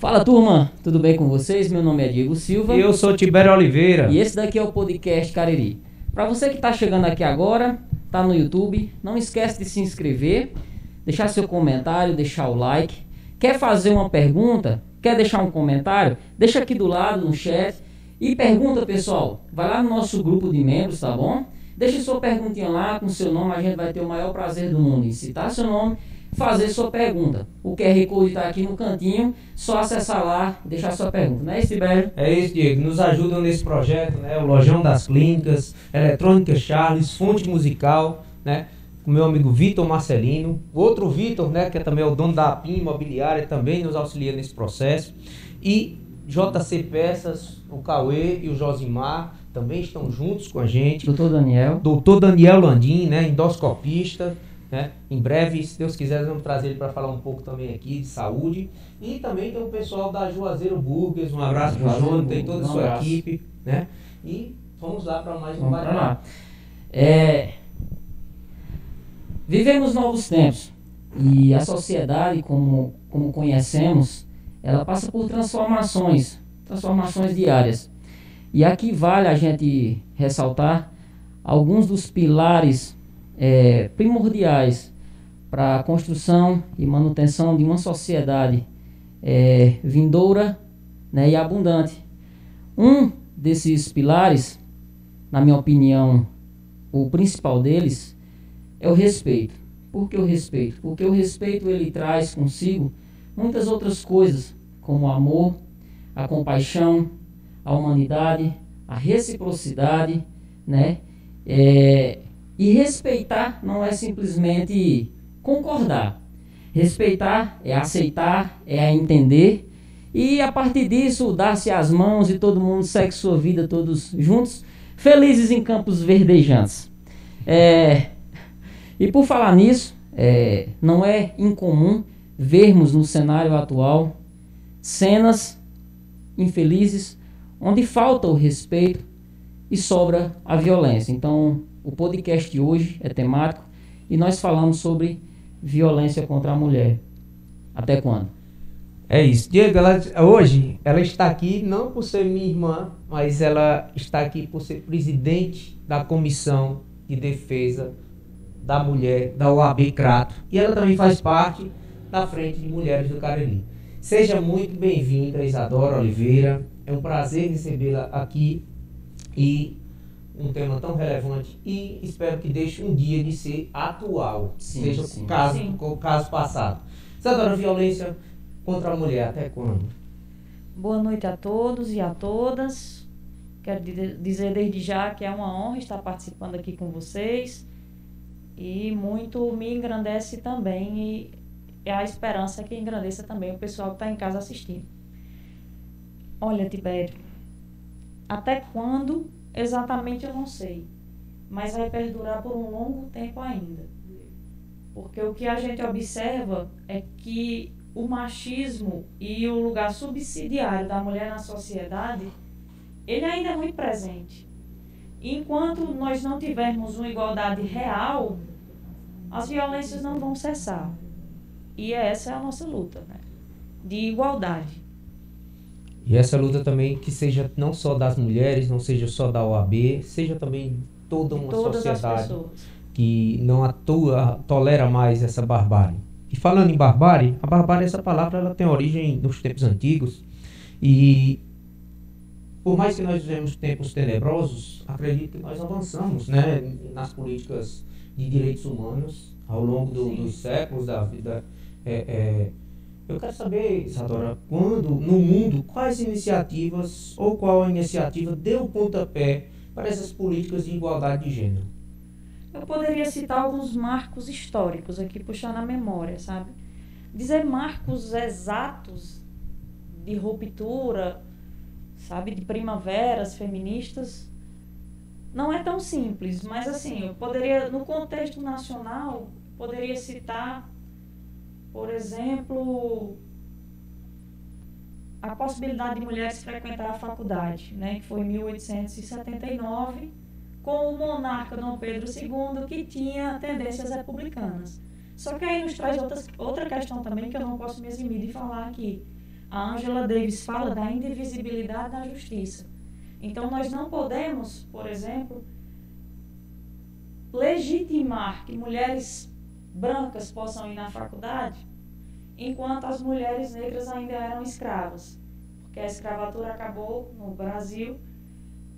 Fala turma, tudo bem com vocês? Meu nome é Diego Silva. E eu sou Tibério Oliveira. E esse daqui é o podcast Cariri. Para você que está chegando aqui agora, tá no YouTube, não esquece de se inscrever, deixar seu comentário, deixar o like. Quer fazer uma pergunta? Quer deixar um comentário? Deixa aqui do lado no chat e pergunta, pessoal. Vai lá no nosso grupo de membros, tá bom? Deixe sua perguntinha lá com seu nome, a gente vai ter o maior prazer do mundo em citar seu nome fazer sua pergunta. O QR Code está aqui no cantinho, só acessar lá e deixar sua pergunta. Não é isso, Tibério? É isso, Diego. Nos ajudam nesse projeto, né? O Lojão das Clínicas, Eletrônica Charles, Fonte Musical, né? O meu amigo Vitor Marcelino, o outro Vitor, né, que é também o dono da APIM Imobiliária, também nos auxilia nesse processo. E JC Peças, o Cauê e o Josimar também estão juntos com a gente. Doutor Daniel. Doutor Daniel Landim, né, endoscopista. Né? Em breve, se Deus quiser, vamos trazer ele para falar um pouco também aqui de saúde. E também tem o pessoal da Juazeiro Burgers, um abraço para o João, tem toda a sua abraço. equipe. Né? E vamos lá para mais um bate-papo. É, vivemos novos tempos e a sociedade, como, como conhecemos, ela passa por transformações, transformações diárias. E aqui vale a gente ressaltar alguns dos pilares é, primordiais para a construção e manutenção de uma sociedade é, vindoura né, e abundante. Um desses pilares, na minha opinião, o principal deles, é o respeito. Por que o respeito? Porque o respeito ele traz consigo muitas outras coisas, como o amor, a compaixão, a humanidade, a reciprocidade, né? É, e respeitar não é simplesmente concordar. Respeitar é aceitar, é entender e a partir disso dar-se as mãos e todo mundo segue sua vida todos juntos, felizes em campos verdejantes. É, e por falar nisso, é, não é incomum vermos no cenário atual cenas infelizes onde falta o respeito e sobra a violência. Então, o podcast de hoje é temático e nós falamos sobre violência contra a mulher. Até quando? É isso. Diego, ela, hoje ela está aqui não por ser minha irmã, mas ela está aqui por ser presidente da Comissão de Defesa da Mulher da OAB Crato. E ela também faz parte da Frente de Mulheres do Cariri. Seja muito bem-vinda, Isadora Oliveira. É um prazer recebê-la aqui e um tema tão relevante e espero que deixe um dia de ser atual, sim, seja sim, o caso, sim. o caso passado. Isadora, violência contra a mulher, até quando? Boa noite a todos e a todas. Quero dizer desde já que é uma honra estar participando aqui com vocês e muito me engrandece também e é a esperança que engrandeça também o pessoal que está em casa assistindo. Olha, Tibério, até quando Exatamente eu não sei, mas vai perdurar por um longo tempo ainda. Porque o que a gente observa é que o machismo e o lugar subsidiário da mulher na sociedade, ele ainda é muito presente. enquanto nós não tivermos uma igualdade real, as violências não vão cessar. E essa é a nossa luta, né? De igualdade. E essa luta também que seja não só das mulheres, não seja só da OAB, seja também toda uma sociedade que não atua, tolera mais essa barbárie. E falando em barbárie, a barbárie, essa palavra, ela tem origem nos tempos antigos e por mais que nós vivemos tempos tenebrosos, acredito que nós avançamos né, nas políticas de direitos humanos ao longo do, dos séculos da vida. É, é, eu quero saber, Isadora, quando no mundo, quais iniciativas ou qual iniciativa deu pontapé para essas políticas de igualdade de gênero? Eu poderia citar alguns marcos históricos aqui, puxar na memória, sabe? Dizer marcos exatos de ruptura, sabe, de primaveras feministas, não é tão simples, mas assim, eu poderia, no contexto nacional, poderia citar por exemplo, a possibilidade de mulheres frequentar a faculdade, né, que foi em 1879, com o monarca Dom Pedro II, que tinha tendências republicanas. Só que aí nos traz outras, outra questão também que eu não posso me eximir de falar aqui. a Angela Davis fala da indivisibilidade da justiça. Então, nós não podemos, por exemplo, legitimar que mulheres brancas possam ir na faculdade enquanto as mulheres negras ainda eram escravas, porque a escravatura acabou no Brasil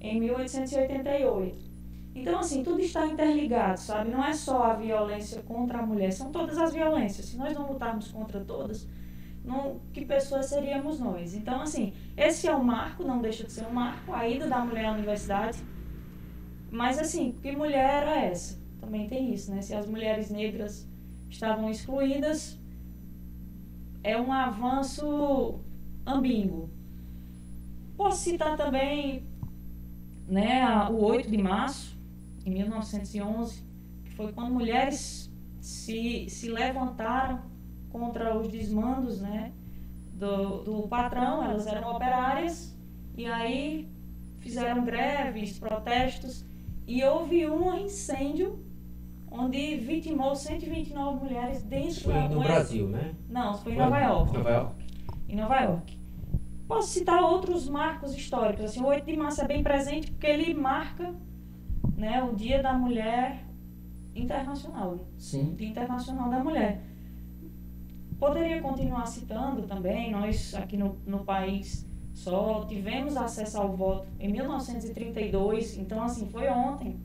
em 1888. Então, assim, tudo está interligado, sabe? Não é só a violência contra a mulher, são todas as violências. Se nós não lutarmos contra todas, não, que pessoas seríamos nós? Então, assim, esse é o marco, não deixa de ser um marco, a ida da mulher à universidade. Mas, assim, que mulher era essa? Também tem isso, né? Se as mulheres negras estavam excluídas, é um avanço ambíguo. Posso citar também né, o 8 de março, em 1911, que foi quando mulheres se, se levantaram contra os desmandos né, do, do patrão, elas eram operárias, e aí fizeram greves, protestos, e houve um incêndio onde vitimou 129 mulheres dentro foi no Brasil, né? Não, foi em Nova York. Nova York. Em Nova York. Posso citar outros marcos históricos. Assim, o 8 de março é bem presente porque ele marca né, o Dia da Mulher Internacional. Sim. Dia Internacional da Mulher. Poderia continuar citando também, nós aqui no, no país só tivemos acesso ao voto em 1932, então assim, foi ontem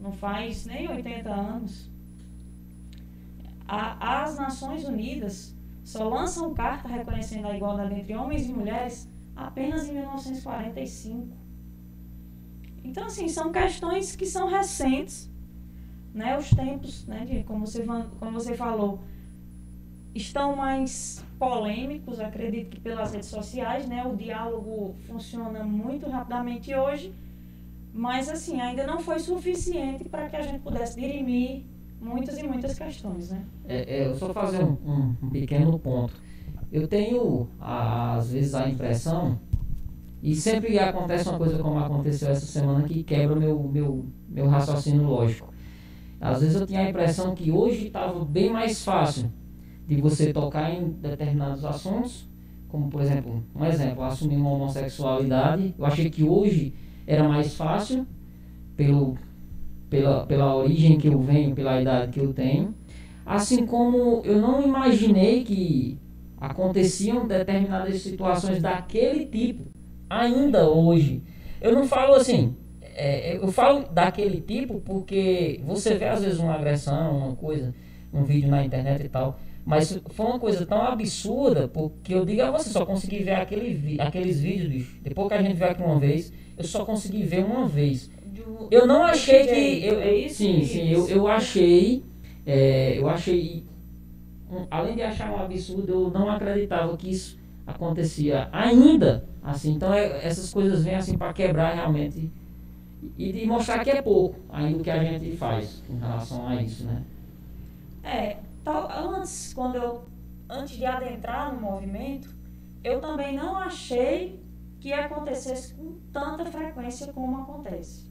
não faz nem 80 anos. A, as Nações Unidas só lançam carta reconhecendo a igualdade entre homens e mulheres apenas em 1945. Então, assim, são questões que são recentes, né? Os tempos, né, de, como, você, como você falou, estão mais polêmicos, acredito que pelas redes sociais, né? O diálogo funciona muito rapidamente hoje mas, assim, ainda não foi suficiente para que a gente pudesse dirimir muitas e muitas questões, né? É, é eu só fazer um, um, um, pequeno ponto. Eu tenho, às vezes, a impressão, e sempre acontece uma coisa como aconteceu essa semana, que quebra meu, meu, meu raciocínio lógico. Às vezes eu tinha a impressão que hoje estava bem mais fácil de você tocar em determinados assuntos, como, por exemplo, um exemplo, assumir uma homossexualidade. Eu achei que hoje era mais fácil pelo, pela, pela origem que eu venho, pela idade que eu tenho. Assim como eu não imaginei que aconteciam determinadas situações daquele tipo ainda hoje. Eu não falo assim, é, eu falo daquele tipo porque você vê às vezes uma agressão, uma coisa, um vídeo na internet e tal. Mas foi uma coisa tão absurda, porque eu digo a você, só consegui ver aquele, aqueles vídeos, bicho. Depois que a gente veio aqui uma vez, eu só consegui ver uma vez. Eu não achei que. Eu, é isso? Sim, sim, eu, eu achei. É, eu achei. além de achar um absurdo, eu não acreditava que isso acontecia ainda. Assim, então é, essas coisas vêm assim para quebrar realmente e de mostrar que é pouco ainda o que a gente faz em relação a isso, né? É, antes, quando eu, antes de adentrar no movimento, eu também não achei que acontecesse com tanta frequência como acontece.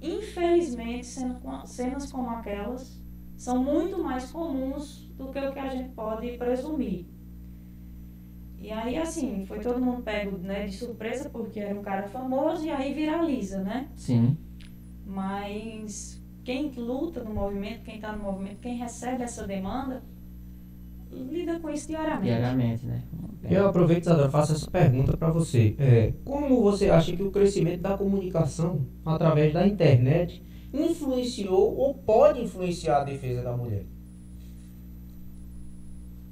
Infelizmente, cenas como aquelas são muito mais comuns do que o que a gente pode presumir. E aí, assim, foi todo mundo pego né, de surpresa porque era um cara famoso e aí viraliza, né? Sim. Mas quem luta no movimento, quem está no movimento, quem recebe essa demanda, lida com isso diariamente. Diariamente, né? Eu aproveito, Sadra, faço essa pergunta para você. É, como você acha que o crescimento da comunicação através da internet influenciou ou pode influenciar a defesa da mulher?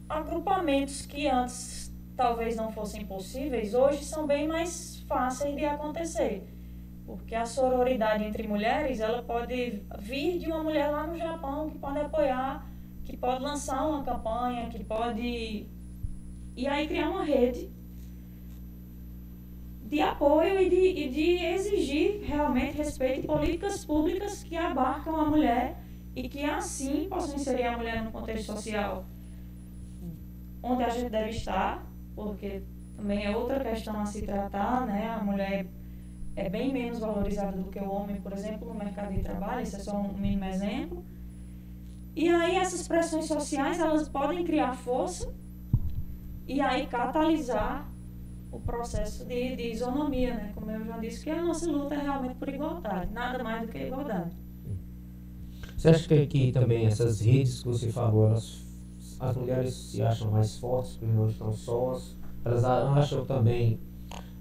Agrupamentos que antes talvez não fossem possíveis, hoje são bem mais fáceis de acontecer. Porque a sororidade entre mulheres, ela pode vir de uma mulher lá no Japão que pode apoiar que pode lançar uma campanha, que pode. E aí criar uma rede de apoio e de, e de exigir realmente respeito e políticas públicas que abarcam a mulher e que assim possam inserir a mulher no contexto social onde a gente deve estar, porque também é outra questão a se tratar, né? A mulher é bem menos valorizada do que o homem, por exemplo, no mercado de trabalho, isso é só um mínimo exemplo. E aí essas pressões sociais, elas podem criar força e aí catalisar o processo de, de isonomia, né? Como eu já disse, que a nossa luta é realmente por igualdade, nada mais do que igualdade. Você acha que, que também essas redes que você falou, elas, as mulheres se acham mais fortes porque não estão sós? Elas acham também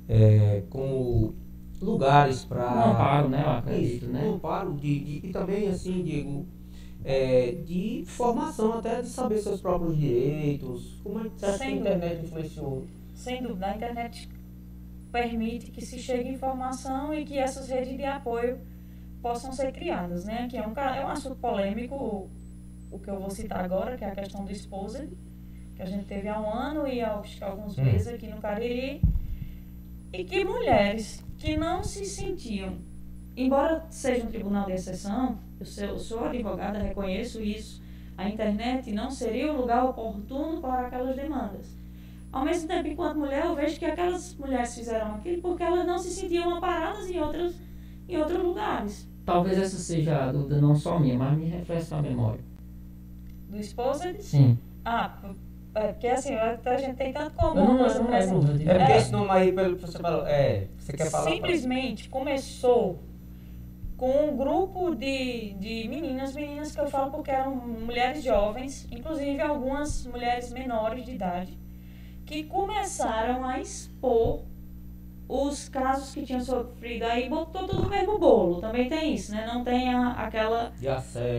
é, como lugares para. Não amparo, né? Eu acredito, né? Um amparo de, de, e também, assim, Diego, é, de formação até de saber seus próprios direitos. Como é que você acha que a internet influenciou? Sem dúvida, a internet permite que se chegue informação e que essas redes de apoio possam ser criadas, né? Que é um, é um assunto polêmico, o que eu vou citar agora, que é a questão do esposa, que a gente teve há um ano e há alguns hum. meses aqui no Cariri, e que mulheres que não se sentiam embora seja um tribunal de exceção, eu sou, eu sou advogada, reconheço isso, a internet não seria o lugar oportuno para aquelas demandas. Ao mesmo tempo, enquanto mulher, eu vejo que aquelas mulheres fizeram aquilo porque elas não se sentiam amparadas em, outros em outros lugares. Talvez essa seja a dúvida não só minha, mas me refresca a memória. Do esposo? Sim. Ah, é, porque assim, a gente tem tanto comum. Não, não, não, é, é porque esse nome aí, pelo que você falou, é, você quer falar? Simplesmente começou com um grupo de, de meninas, meninas que eu falo porque eram mulheres jovens, inclusive algumas mulheres menores de idade, que começaram a expor os casos que tinham sofrido aí, botou tudo no mesmo bolo, também tem isso, né? Não tem a, aquela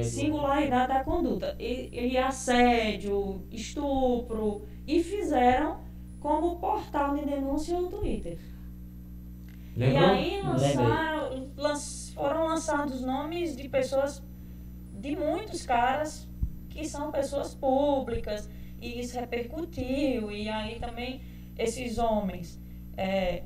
singularidade da conduta. E, e assédio, estupro, e fizeram como portal de denúncia no Twitter. Lembrou? E aí lançaram, foram lançados nomes de pessoas, de muitos caras que são pessoas públicas, e isso repercutiu, e aí também esses homens é,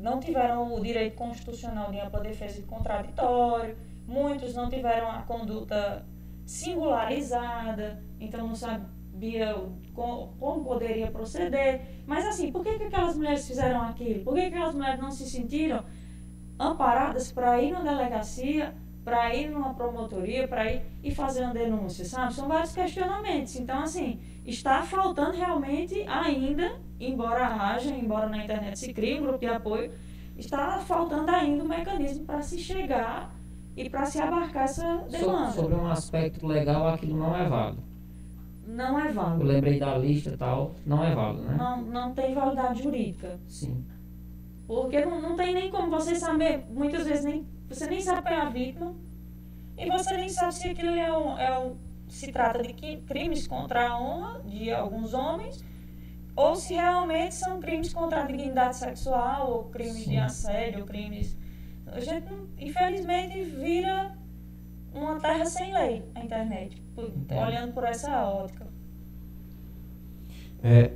não tiveram o direito constitucional de ampla defesa e contraditório, muitos não tiveram a conduta singularizada, então não sabia como, como poderia proceder. Mas assim, por que, que aquelas mulheres fizeram aquilo? Por que, que aquelas mulheres não se sentiram amparadas para ir na delegacia, para ir numa promotoria, para ir e fazer uma denúncia, sabe? São vários questionamentos. Então, assim, está faltando realmente ainda, embora haja, embora na internet se crie um grupo de apoio, está faltando ainda um mecanismo para se chegar e para se abarcar essa demanda. Sobre um aspecto legal, aquilo não é válido. Não é válido. Eu lembrei da lista e tal, não é válido, né? Não, não tem validade jurídica. Sim. Porque não, não tem nem como você saber, muitas vezes nem, você nem sabe quem é a vítima e você nem sabe se aquilo é um, é um, se trata de crimes contra a honra de alguns homens ou se realmente são crimes contra a dignidade sexual ou crimes Sim. de assédio, ou crimes... A gente, infelizmente, vira uma terra sem lei, a internet, olhando por essa ótica. É,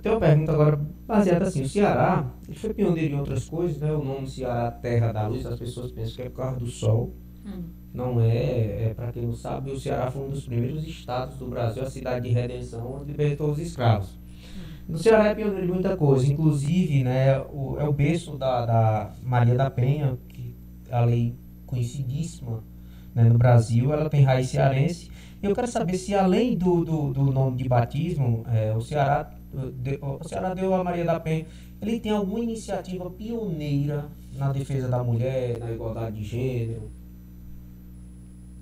tem uma pergunta agora baseada assim, o Ceará, ele foi pioneiro em outras coisas, né? O nome Ceará, Terra da Luz, as pessoas pensam que é por causa do sol. Hum. Não é, é para quem não sabe, o Ceará foi um dos primeiros estados do Brasil, a cidade de redenção, onde libertou os escravos. No Ceará é pioneiro em muita coisa, inclusive né, o, é o berço da, da Maria da Penha, que é a lei conhecidíssima né, no Brasil, ela tem raiz cearense. E eu quero saber se além do, do, do nome de batismo, é, o Ceará o Ceará deu a Maria da Penha, ele tem alguma iniciativa pioneira na defesa da mulher, na igualdade de gênero?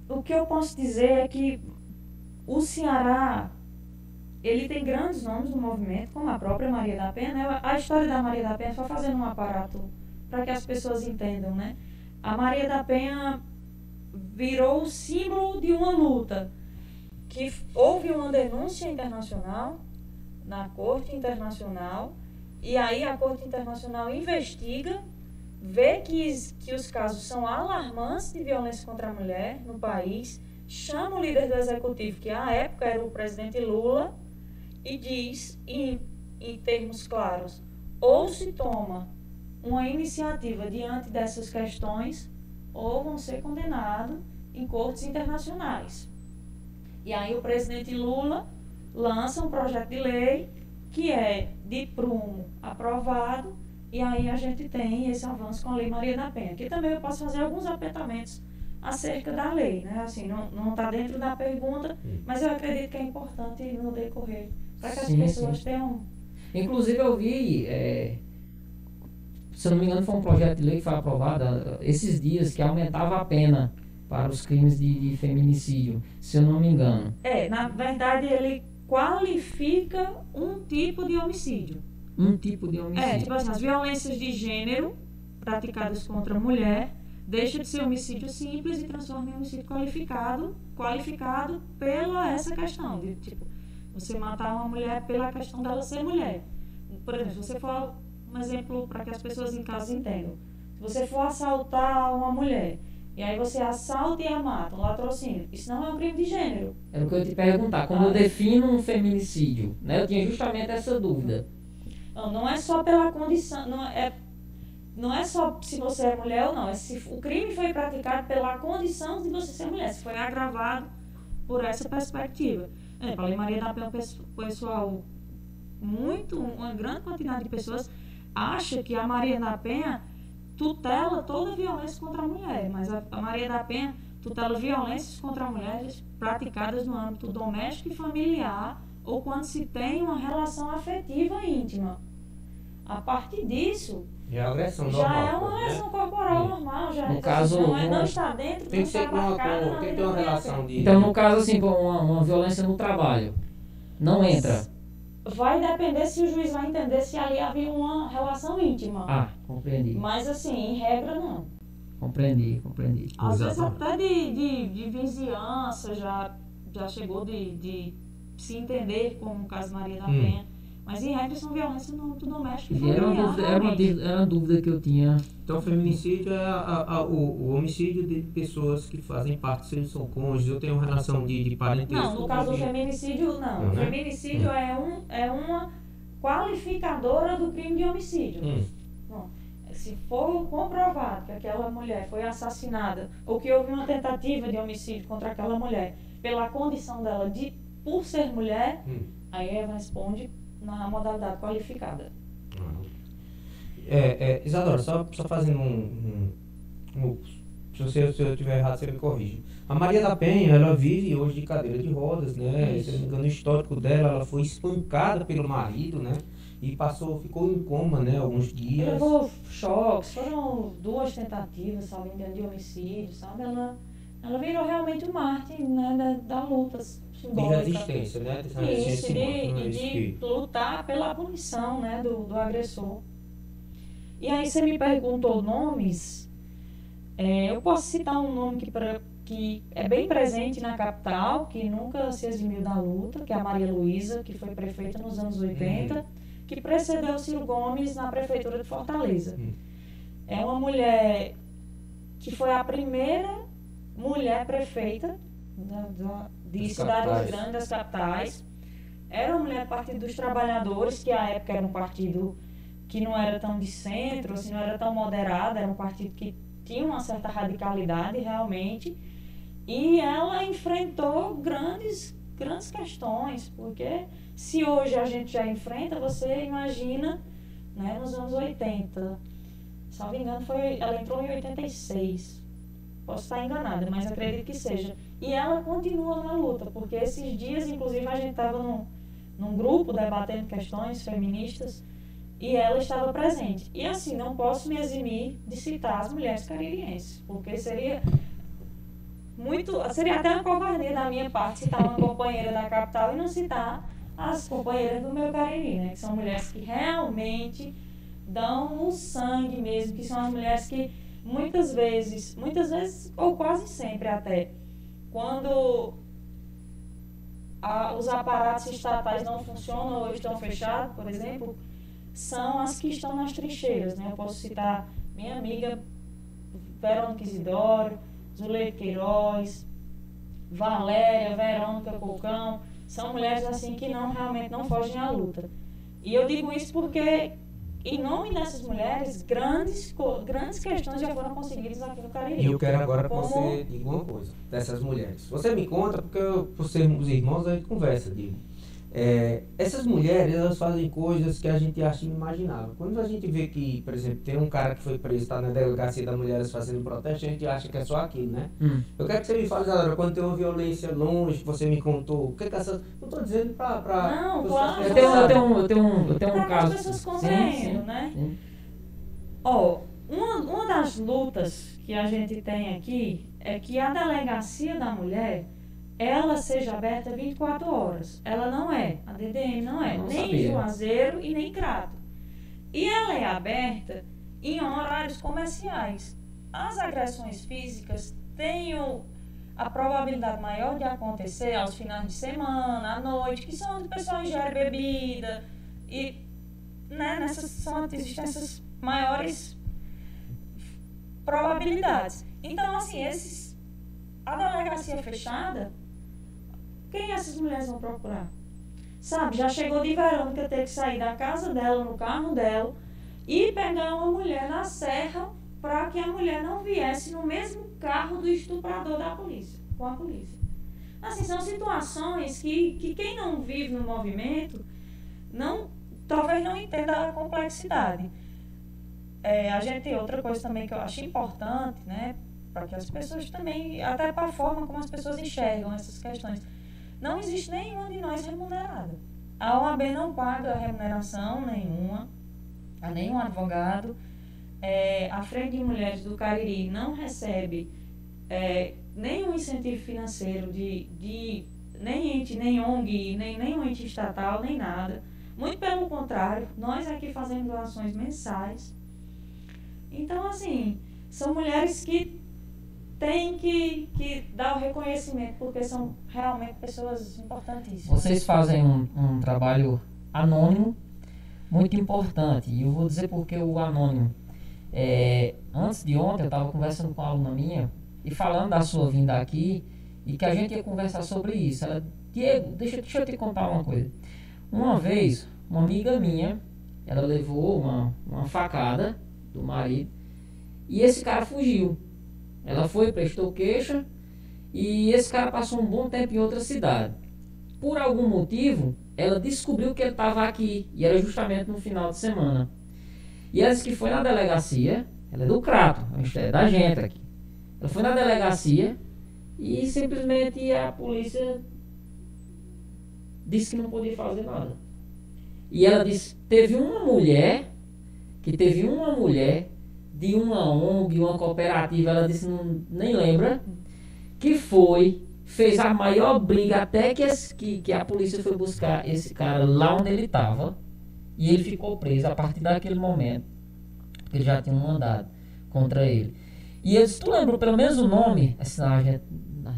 O que eu posso dizer é que o Ceará ele tem grandes nomes no movimento, como a própria Maria da Penha. Né? A história da Maria da Penha, só fazendo um aparato para que as pessoas entendam, né? A Maria da Penha virou o símbolo de uma luta que houve uma denúncia internacional na Corte Internacional e aí a Corte Internacional investiga, vê que, que os casos são alarmantes de violência contra a mulher no país, chama o líder do executivo, que à época era o presidente Lula, e diz, em, em termos claros, ou se toma uma iniciativa diante dessas questões, ou vão ser condenados em cortes internacionais. E aí o presidente Lula lança um projeto de lei que é de prumo aprovado, e aí a gente tem esse avanço com a Lei Maria da Penha, que também eu posso fazer alguns apertamentos acerca da lei, né? Assim, não está dentro da pergunta, mas eu acredito que é importante no decorrer Para que as sim, pessoas sim. tenham. Inclusive eu vi, é, se eu não me engano, foi um projeto de lei que foi aprovado ah, esses dias que aumentava a pena para os crimes de, de feminicídio, se eu não me engano. É, na verdade ele qualifica um tipo de homicídio. Um tipo de homicídio. É, tipo assim, as violências de gênero praticadas contra a mulher deixa de ser homicídio simples e transforma em homicídio qualificado, qualificado pela essa questão de tipo você matar uma mulher pela questão dela ser mulher. Por exemplo, se você for um exemplo para que as pessoas em casa entendam. Se você for assaltar uma mulher e aí você assalta e a mata, um latrocínio, isso não é um crime de gênero. É o que eu te perguntar, como ah. eu defino um feminicídio? Né? Eu tinha justamente essa dúvida. Não, não é só pela condição, não é, não é só se você é mulher ou não, é se o crime foi praticado pela condição de você ser mulher, se foi agravado por essa perspectiva. É, a Maria da Penha, pessoal, muito, uma grande quantidade de pessoas acha que a Maria da Penha tutela toda violência contra a mulher, mas a, a Maria da Penha tutela violências contra mulheres praticadas no âmbito doméstico e familiar ou quando se tem uma relação afetiva íntima. A partir disso, já é agressão já normal, é uma né? agressão né? corporal normal, já no é, caso, não, é, não está dentro, tem que ser com, com, tem que ter uma relação de Então, no caso assim, uma, uma violência no trabalho, não entra vai depender se o juiz vai entender se ali havia uma relação íntima. Ah, compreendi. Mas assim, em regra não. Compreendi, compreendi. Às vezes até de, de, de vizinhança já, já chegou de, de se entender como o caso Maria da hum. Penha. Mas em regra são violências no âmbito doméstico e familiar. Era uma, dúvida, era, uma, era uma dúvida que eu tinha. Então, feminicídio é a, a, o, o, homicídio de pessoas que fazem parte, se eles são cônjuges, ou têm uma relação de, de parentesco. Não, no caso do feminicídio, não. Uhum. O feminicídio hum. é, um, é uma qualificadora do crime de homicídio. Hum. Bom, se for comprovado que aquela mulher foi assassinada, ou que houve uma tentativa de homicídio contra aquela mulher, pela condição dela de por ser mulher, hum. aí ela responde na modalidade qualificada. É, é, Isadora, só, só fazendo um, um, um se, você, se eu estiver errado, você me corrige. A Maria da Penha, ela vive hoje de cadeira de rodas, né? Isso. Se não me engano, o histórico dela, ela foi espancada pelo marido, né? E passou, ficou em coma, né? Alguns dias. Levou choques, foram duas tentativas, sabe, de homicídio, sabe? Ela, ela virou realmente um mártir, né? Da, da luta simbólica. De resistência, né? De resistência Isso, de, de lutar pela punição né, do, do agressor. E aí você me perguntou nomes. É, eu posso citar um nome que, pra, que é bem presente na capital, que nunca se eximiu da luta, que é a Maria Luísa, que foi prefeita nos anos 80, uhum. que precedeu Ciro Gomes na prefeitura de Fortaleza. Uhum. É uma mulher que foi a primeira mulher prefeita da, da, de cidades grandes, das capitais. Era uma mulher do Partido dos Trabalhadores, que à época era um partido que não era tão de centro, assim, não era tão moderado, era um partido que tinha uma certa radicalidade realmente. E ela enfrentou grandes, grandes questões, porque se hoje a gente já enfrenta, você imagina né, nos anos 80. Salvo engano, foi, ela entrou em 86. Posso estar enganada, mas acredito que seja. E ela continua na luta, porque esses dias, inclusive, a gente estava num, num grupo debatendo questões feministas e ela estava presente. E assim, não posso me eximir de citar as mulheres caririenses, porque seria muito. Seria até uma covardia da minha parte citar uma companheira da capital e não citar as companheiras do meu Cariri, né? Que são mulheres que realmente dão o sangue mesmo, que são as mulheres que muitas vezes, muitas vezes, ou quase sempre até, quando a, os aparatos estatais não funcionam ou estão fechados, por exemplo, são as que estão nas trincheiras. Né? Eu posso citar minha amiga Verônica Isidoro, Zuleide Queiroz, Valéria, Verônica Cocão, são mulheres assim que não realmente não fogem à luta. E eu digo isso porque em nome dessas mulheres, grandes, grandes questões já foram conseguidas aqui no Cariri. E eu quero agora Como... que você diga uma coisa dessas mulheres. Você me conta, porque eu, por sermos irmãos, a gente conversa, digo. É, essas mulheres, elas fazem coisas que a gente acha inimaginável. Quando a gente vê que, por exemplo, tem um cara que foi preso, está na delegacia das mulheres fazendo protesto, a gente acha que é só aqui, né? Hum. Eu quero que você me fale, Zalora, quando tem uma violência longe, que você me contou, o que é que essa... Não estou dizendo para... Pra, não, claro. Eu tenho, eu tenho, eu tenho um, eu tenho um caso... as pessoas compreendam, né? Ó, oh, uma, uma das lutas que a gente tem aqui é que a delegacia da mulher ela seja aberta 24 horas. Ela não é. A DDM não é. Não nem sabia. Juazeiro e nem Crato. E ela é aberta em horários comerciais. As agressões físicas têm a probabilidade maior de acontecer aos finais de semana, à noite, que são onde o pessoal ingere bebida. E né, nessas são, existem essas maiores probabilidades. Então, assim, esses, a delegacia fechada quem essas mulheres vão procurar? Sabe, já chegou de verão que tenho que sair da casa dela, no carro dela, e pegar uma mulher na serra para que a mulher não viesse no mesmo carro do estuprador da polícia, com a polícia. Assim, são situações que, que quem não vive no movimento não, talvez não entenda a complexidade. É, a gente outra coisa também que eu acho importante, né? Para que as pessoas também, até para a forma como as pessoas enxergam essas questões não existe nenhuma de nós remunerada. A OAB não paga remuneração nenhuma a nenhum advogado. É, a Frente de Mulheres do Cariri não recebe é, nenhum incentivo financeiro de, de nem ente, nem ONG, nem nenhum ente estatal, nem nada. Muito pelo contrário, nós aqui fazemos doações mensais. Então, assim, são mulheres que tem que, que dar o reconhecimento, porque são realmente pessoas importantíssimas. Vocês fazem um, um trabalho anônimo muito importante, e eu vou dizer porque o anônimo. É, antes de ontem, eu estava conversando com uma aluna minha e falando da sua vinda aqui e que a gente ia conversar sobre isso. Ela, Diego, deixa, deixa eu te contar uma coisa. Uma vez, uma amiga minha, ela levou uma, uma facada do marido e esse cara fugiu. Ela foi, prestou queixa e esse cara passou um bom tempo em outra cidade. Por algum motivo, ela descobriu que ele estava aqui e era justamente no final de semana. E ela disse que foi na delegacia, ela é do Crato, é da gente aqui. Ela foi na delegacia e simplesmente a polícia disse que não podia fazer nada. E ela disse: teve uma mulher, que teve uma mulher de uma ONG, uma cooperativa, ela disse, não, nem lembra, que foi, fez a maior briga até que, esse, que, que a polícia foi buscar esse cara lá onde ele estava e ele ficou preso a partir daquele momento. Porque já tinha um mandado contra ele. E eu disse, tu lembra pelo menos o nome? Assim, não, gente,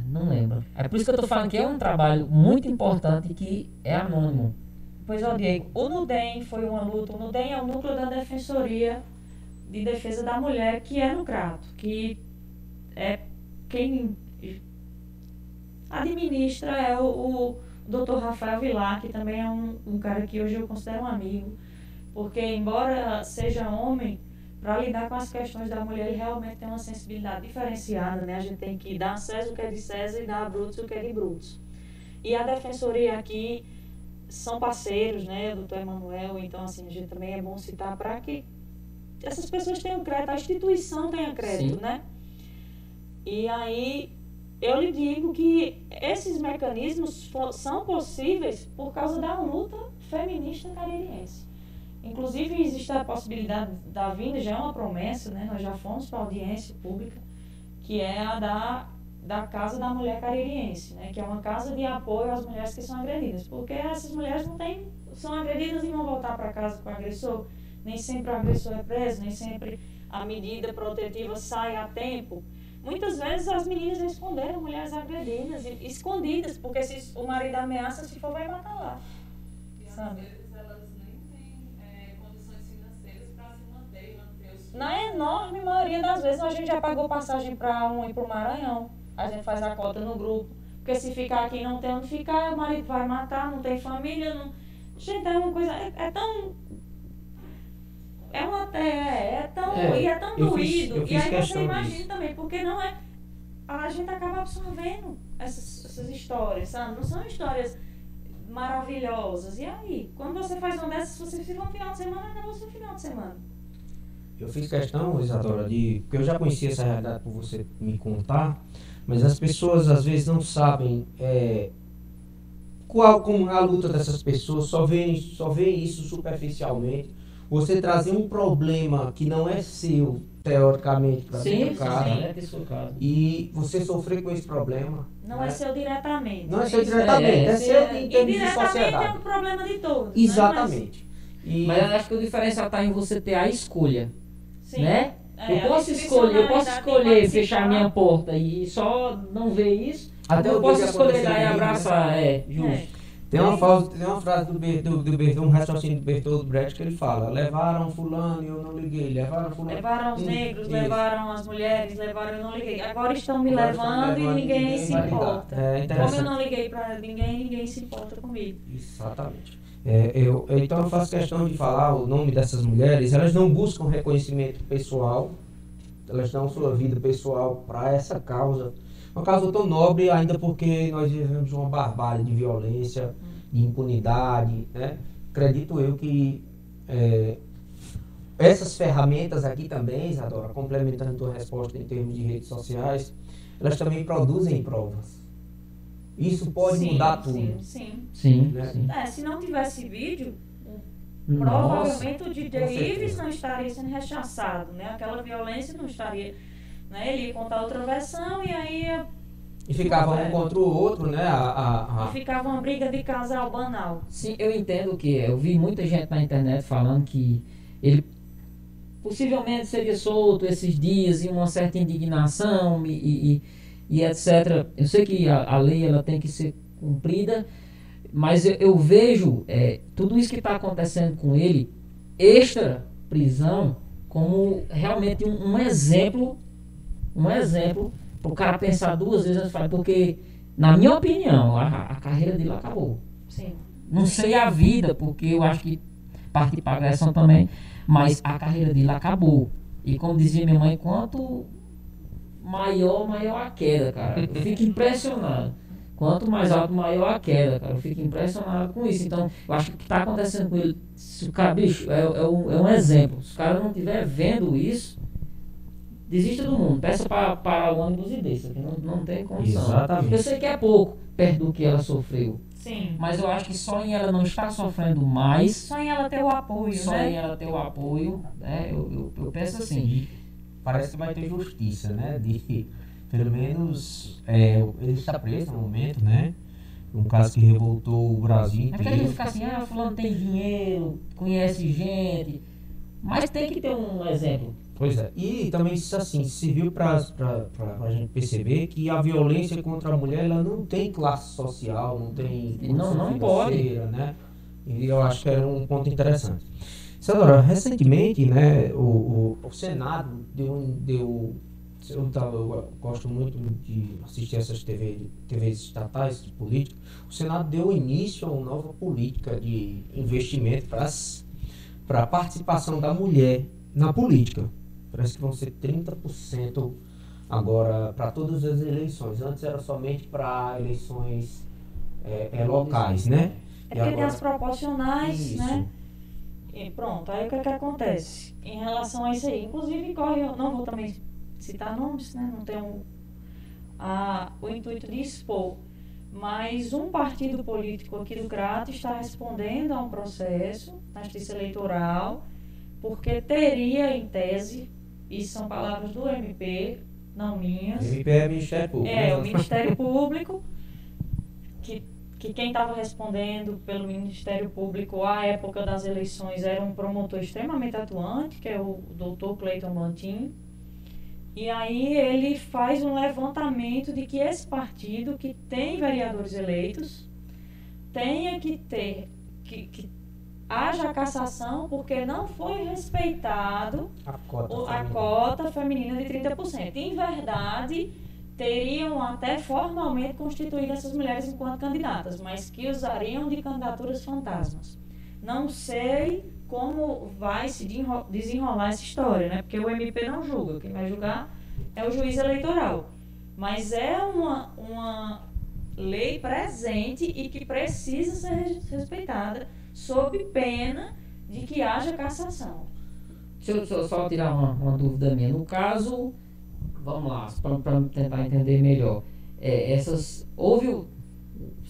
não lembro. É por isso que eu estou falando que é um trabalho muito importante que é anônimo. Pois, ó, Diego, o NUDEM foi uma luta. O NUDEM é o núcleo da Defensoria de Defesa da Mulher, que é no Crato, que é quem administra é o, o Dr. Rafael Vilar, que também é um, um cara que hoje eu considero um amigo, porque embora seja homem, para lidar com as questões da mulher, ele realmente tem uma sensibilidade diferenciada, né? A gente tem que dar a César o que é de César e dar a Brutus o que é de Brutus. E a defensoria aqui são parceiros, né? Doutor Emanuel, então assim, a gente também é bom citar para que essas pessoas tenham crédito, a instituição tenha crédito, Sim. né? E aí eu lhe digo que esses mecanismos são possíveis por causa da luta feminista caririense. Inclusive existe a possibilidade da vinda, já é uma promessa, né? Nós já fomos para a audiência pública, que é a da, da Casa da Mulher Caririense, né? Que é uma casa de apoio às mulheres que são agredidas. Porque essas mulheres não têm, são agredidas e vão voltar para casa com o agressor nem sempre o agressor é preso, nem sempre a medida protetiva sai a tempo. Muitas vezes as meninas responderam mulheres agredidas, escondidas, porque se o marido ameaça, se for, vai matar lá. E sabe? às vezes elas nem têm é, condições financeiras para se manter, manter os Na enorme maioria das vezes a gente já pagou passagem para um ir para o Maranhão. A gente faz a cota no grupo. Porque se ficar aqui não tem onde ficar, o marido vai matar, não tem família. Não... Gente, é uma coisa. É, é tão é uma é, é tão é, e é tão doído fiz, e aí você imagina disso. também porque não é a gente acaba absorvendo essas, essas histórias sabe não são histórias maravilhosas. E aí? Quando você faz uma dessas, você fica um final de semana, acabou o seu final de semana. Eu fiz questão, Isadora, de. Porque eu já conhecia essa realidade por você me contar, mas as pessoas às vezes não sabem é, qual como é a luta dessas pessoas, só vê, só vê isso superficialmente. Você trazer um problema que não é seu, teoricamente, para casa, sim, é sim, é e você sofrer com esse problema. Não é né? é seu diretamente. Não é seu diretamente, é, é, é seu em termos de sociedade. é um problema de todos. Exatamente. Né? Mas, e... Mas eu acho que o diferencial está em você ter a escolha. Sim. Né? É, eu posso escolher, eu posso escolher fechar minha porta e só não ver isso. Até eu posso escolher dar e abraçar, é, justo. Tem uma, frase, tem uma frase do, do, do, do um raciocínio do Bertold Brecht que ele fala: levaram fulano e eu não liguei, levaram fulano. Levaram os negros, isso. levaram as mulheres, levaram eu não liguei. Agora estão me Agora levando, estão e ninguém, ninguém se importa. É Como eu não liguei para ninguém, ninguém se importa comigo. Exatamente. É, eu, então eu faço questão de falar o nome dessas mulheres, elas não buscam reconhecimento pessoal, elas dão sua vida pessoal para essa causa uma causa tão nobre, ainda porque nós vivemos uma barbárie de violência, de impunidade. Né? Acredito eu que é, essas ferramentas aqui também, Isadora, complementando a tua resposta em termos de redes sociais, elas também produzem provas. Isso pode sim, mudar tudo. Sim, sim. sim, né? sim. É, se não tivesse vídeo, provavelmente o DJ Ives não estaria sendo rechaçado, né? Aquela violência não estaria né? Ele ia contar outra versão e aí. E ficava um contra o outro, né? A, a, a... E ficava uma briga de casal banal. Sim, eu entendo que. Eu vi muita gente na internet falando que ele possivelmente seria solto esses dias e uma certa indignação e, e, e etc. Eu sei que a, a, lei ela tem que ser cumprida, mas eu, eu vejo é, tudo isso que está acontecendo com ele, extra prisão, como realmente um, um exemplo um exemplo para o cara pensar duas vezes antes de falar, porque, na minha opinião, a, a carreira dele acabou. Sim. Não sei a vida, porque eu acho que parte de pagação também, mas a carreira dele acabou. E como dizia minha mãe, quanto maior, maior a queda, cara. Eu fico impressionado. Quanto mais alto, maior a queda, cara. Eu fico impressionado com isso. Então, eu acho que o que está acontecendo com ele, se o cara, bicho, é, é, um, é um exemplo. Se o cara não estiver vendo isso, desista do mundo, peça para o ônibus e desça, que não, não tem condição. Exatamente. Eu sei que é pouco perto do que ela sofreu. Sim. Mas eu acho que só em ela não estar sofrendo mais. Só em ela ter o apoio, só né? em ela ter o apoio, né? Eu, eu, eu penso assim. Parece que vai ter justiça, né? De, pelo menos é, ele está preso no momento, né? Um caso que revoltou o Brasil inteiro. É que a gente fica assim, ah, fulano tem dinheiro, conhece gente. Mas tem que ter um exemplo. Pois é. E também assim, serviu para a gente perceber que a violência contra a mulher ela não tem classe social, não tem não, não pode. né? E eu acho que era um ponto interessante. Senadora, recentemente, né, o, o, o Senado deu, deu eu, tava, eu gosto muito de assistir essas TV, TVs estatais de política. O Senado deu início a uma nova política de investimento para a participação da mulher na política. Parece que vão ser 30% agora para todas as eleições. Antes era somente para eleições é, é, locais, né? É porque tem as proporcionais, isso. né? E pronto, aí o que, é que acontece? Em relação a isso aí, inclusive corre, eu não vou também citar nomes, né? Não tenho a, o intuito de expor. Mas um partido político aqui do Crato está respondendo a um processo na justiça eleitoral, porque teria, em tese, isso são palavras do MP, não minhas. MP é Ministério Público. É, o Ministério Público, que, que quem estava respondendo pelo Ministério Público à época das eleições era um promotor extremamente atuante, que é o doutor Cleiton Mantin. E aí ele faz um levantamento de que esse partido, que tem vereadores eleitos, tenha que ter, que, que haja cassação porque não foi respeitado a cota, o, a cota feminina de 30%. Em verdade, teriam até formalmente constituído essas mulheres enquanto candidatas, mas que usariam de candidaturas fantasmas. Não sei como vai se desenrolar essa história, né? Porque o MP não julga, quem vai julgar é o juiz eleitoral. Mas é uma, uma lei presente e que precisa ser respeitada, sob pena de que haja cassação. Deixa eu só, só tirar uma, uma, dúvida minha. No caso, vamos lá, para tentar entender melhor. É, essas. Houve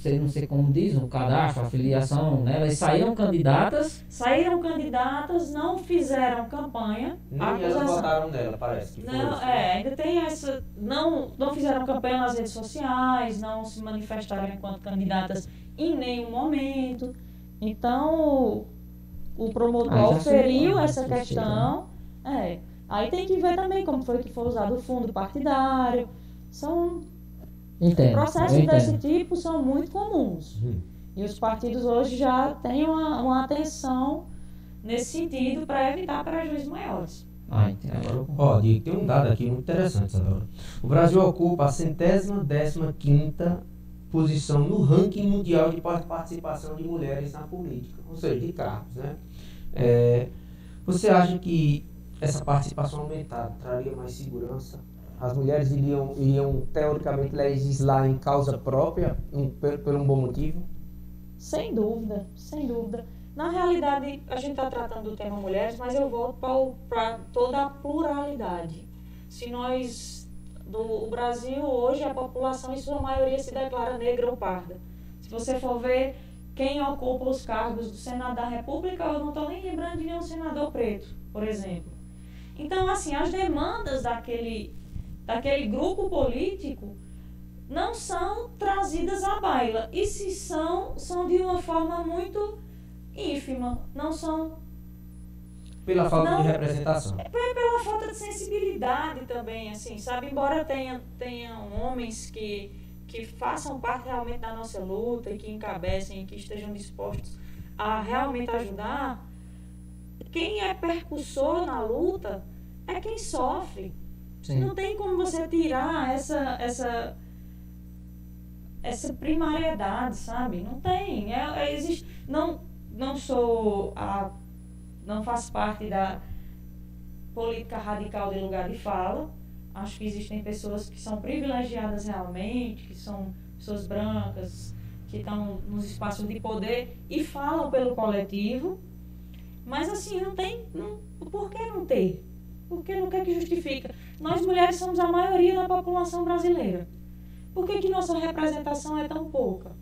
sei, não sei como diz, um cadastro, a filiação, né? Elas saíram candidatas. Saíram candidatas, não fizeram campanha. Nem elas votaram nela, parece. não, isso, é, ainda tem essa. Não, não fizeram campanha nas redes sociais, não se manifestaram enquanto candidatas em nenhum momento. Então, o promotor ah, oferiu essa questão. É. Aí tem que ver também como foi que foi usado o fundo partidário. São Entendo, Processos desse tipo são muito comuns. Uhum. E os partidos hoje já têm uma, uma atenção nesse sentido para evitar prejuízos maiores. Ah, entendo. Ó, Diego, tem um dado aqui muito interessante, Sadora. O Brasil ocupa a centésima décima quinta posição no ranking mundial de participação de mulheres na política, ou seja, de cargos, né? É, você acha que essa participação aumentada traria mais segurança as mulheres iriam, iriam teoricamente legislar em causa própria, um, por, por um bom motivo? Sem dúvida, sem dúvida. Na realidade, a gente está tratando do tema mulheres, mas eu volto para toda a pluralidade. Se nós, do Brasil, hoje, a população, em sua maioria, se declara negra ou parda. Se você for ver quem ocupa os cargos do Senado da República, eu não estou nem lembrando de nenhum senador preto, por exemplo. Então, assim, as demandas daquele daquele grupo político não são trazidas à baila. E se são, são de uma forma muito ínfima. Não são. Pela falta não, de representação. É pela falta de sensibilidade também, assim, sabe? Embora tenha, tenha homens que, que façam parte realmente da nossa luta e que encabecem e que estejam dispostos a realmente ajudar, quem é percussor na luta é quem sofre. Sim. Não tem como você tirar essa, essa, essa primariedade, sabe? Não tem. É, é, existe, não, não sou a. não faço parte da política radical de lugar de fala. Acho que existem pessoas que são privilegiadas realmente, que são pessoas brancas, que estão nos espaços de poder e falam pelo coletivo. Mas assim, não tem. Não, por que não ter? Porque não quer que justifica. Nós mulheres somos a maioria da população brasileira. Por que, que nossa representação é tão pouca?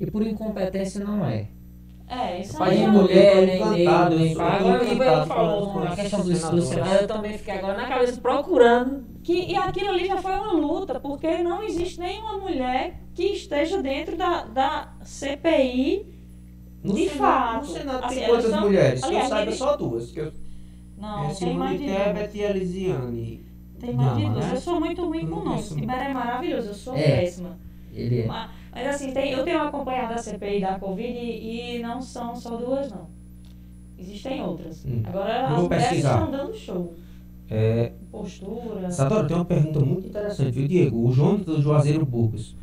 E por incompetência não é. É, isso Pai de mulher, nem negro, nem Agora o Ivan falou na questão do, do Senado, eu também fiquei agora na cabeça procurando. Que, e aquilo ali já foi uma luta, porque não existe nenhuma mulher que esteja dentro da, da CPI no de Senado, fato. No Senado assim, tem quantas mulheres? Aliás, eu saiba só duas. Que eu não, é tem mais de Tebet e Elisiane. Tem mais de duas. Eu sou muito ruim com nomes. Tibério é maravilhoso, eu sou é. péssima. Ele é. Mas, mas, assim, tem, eu tenho acompanhado a CPI da Covid e, e não são só duas, não. Existem outras. Hum. Agora as mulheres estão dando show. É... Postura. Sadora, tem uma pergunta muito interessante, viu, Diego? O João do Juazeiro Burgos.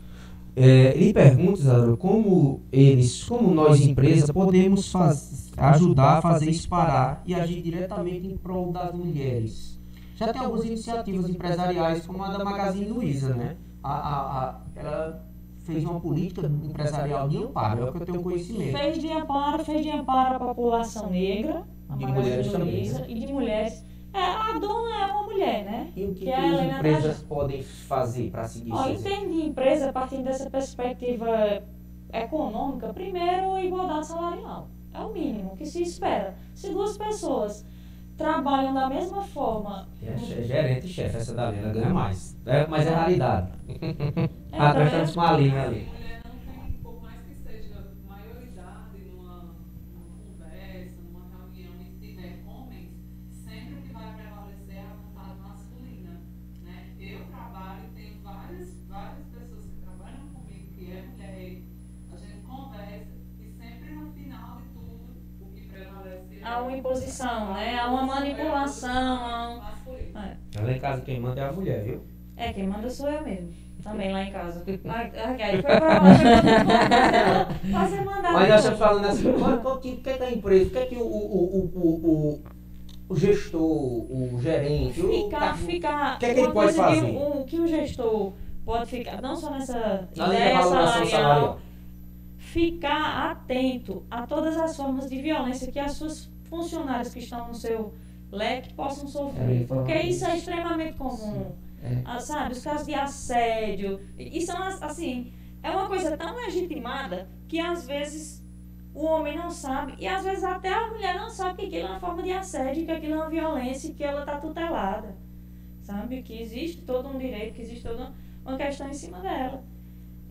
É, ele pergunta, Isadora, como eles, como nós, empresa, podemos faz, ajudar a fazer isso parar e agir diretamente em prol das mulheres. Já tem algumas iniciativas empresariais, como a da Magazine Luiza, né? A, a, a, ela fez uma política empresarial de amparo, é o que eu tenho conhecimento. Fez de amparo, fez de amparo à população negra, a de mulheres também, né? e de mulheres é, a dona é uma mulher, né? E o que, que, que as empresas podem fazer para seguir isso? Em termos de empresa, partindo dessa perspectiva econômica, primeiro, igualdade salarial. É o mínimo que se espera. Se duas pessoas trabalham da mesma forma. É, é gerente e chefe, essa dali, ela ganha mais. É, mas é raridade. É, ah, prestando uma linha ali. a uma imposição, né? a uma manipulação. A um... é. Lá em casa quem manda é a mulher, viu? É, quem manda sou eu mesmo. Também lá em casa. Aí foi pra lá, fazer mandar. Mas nós estamos falando assim, o que é que a empresa, o que é que o, o, o, o, o gestor, o gerente, ficar, o, ficar, o que é que ele pode fazer? Que o, que o gestor pode ficar, não só nessa ideia salarial, salarial, ficar atento a todas as formas de violência que as suas funcionárias que estão no seu leque possam sofrer. É, porque isso é extremamente comum. É. Ah, sabe, os casos de assédio. E são assim, é uma coisa tão legitimada que às vezes o homem não sabe, e às vezes até a mulher não sabe que aquilo é uma forma de assédio, que aquilo é uma violência, que ela está tutelada. Sabe? Que existe todo um direito, que existe toda uma questão em cima dela.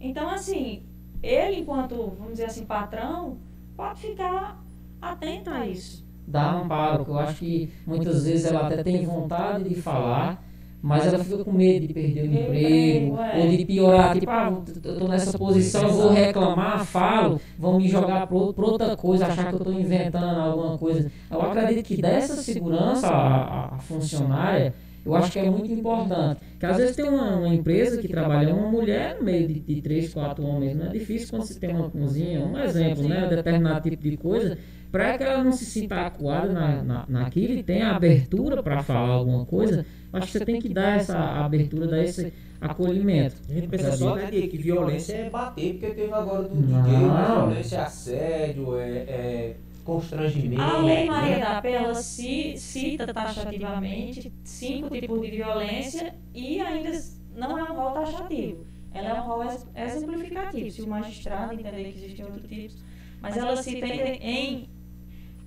Então, assim, ele, enquanto, vamos dizer assim, patrão, pode ficar atento a isso. Dá amparo, que eu acho que muitas vezes ela até tem vontade de falar, mas ela fica com medo de perder o emprego, é. ou de piorar, tipo, ah, eu estou nessa posição, vou reclamar, falo, vão me jogar para outra coisa, achar que eu estou inventando alguma coisa. Eu acredito que dessa segurança a, a funcionária, eu acho que é muito importante. Porque às vezes tem uma, uma empresa que trabalha uma mulher no meio de, de três, quatro homens, não é difícil quando você tem uma cozinha, um exemplo, né, determinado tipo de coisa, para que ela não se sinta acuada na, na, naquilo e tenha abertura para falar alguma coisa, acho que você tem que dar essa abertura, dar esse acolhimento. A gente pensa só né, que, violência é bater, porque teve agora do DJ, violência é assédio, é, é constrangimento. A Lei Maria né? da Penha cita taxativamente cinco tipos de violência e ainda não é um rol taxativo. Ela é um rol exemplificativo. Se o magistrado entender que existem outros tipos, mas ela cita em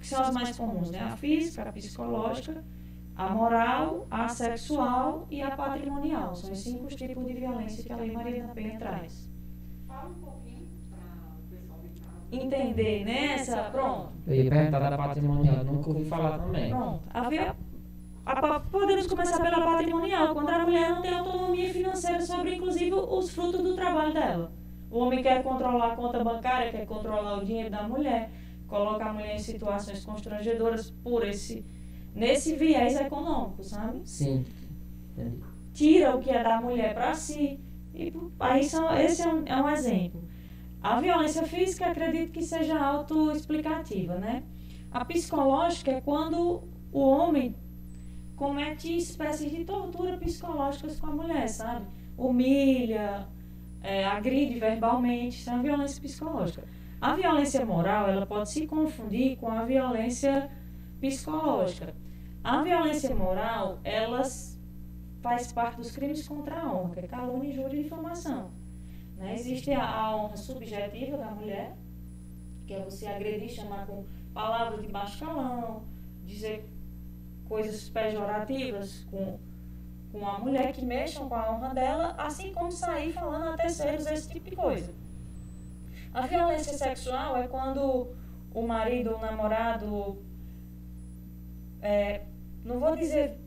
que são as mais comuns, né? A física, a psicológica, a moral, a sexual e a patrimonial. São os cinco tipos de violência que a Lei Maria da Penha traz. Fala um pouquinho para o pessoal de Entender, né? Essa, pronto. Eu ia perguntar da patrimonial, nunca ouvi falar também. Pronto. A, a, podemos começar pela patrimonial, quando a mulher não tem autonomia financeira sobre, inclusive, os frutos do trabalho dela. O homem quer controlar a conta bancária, quer controlar o dinheiro da mulher, coloca a mulher em situações constrangedoras por esse nesse viés econômico, sabe? Sim. Tira o que é da mulher para si. E aí são, esse é um, é um exemplo. A violência física acredito que seja autoexplicativa, né? A psicológica é quando o homem comete espécies de tortura psicológicas com a mulher, sabe? Humilha, é, agride verbalmente, isso é uma violência psicológica. A violência moral, ela pode se confundir com a violência psicológica. A violência moral, ela faz parte dos crimes contra a honra, que é calúnia, injúria e difamação. Né? Existe a, a, honra subjetiva da mulher, que é você agredir, chamar com palavras de baixo calão, dizer coisas pejorativas com, com a mulher que mexam com a honra dela, assim como sair falando a terceiros esse tipo de coisa. A violência sexual é quando o marido, o namorado, é, não vou dizer,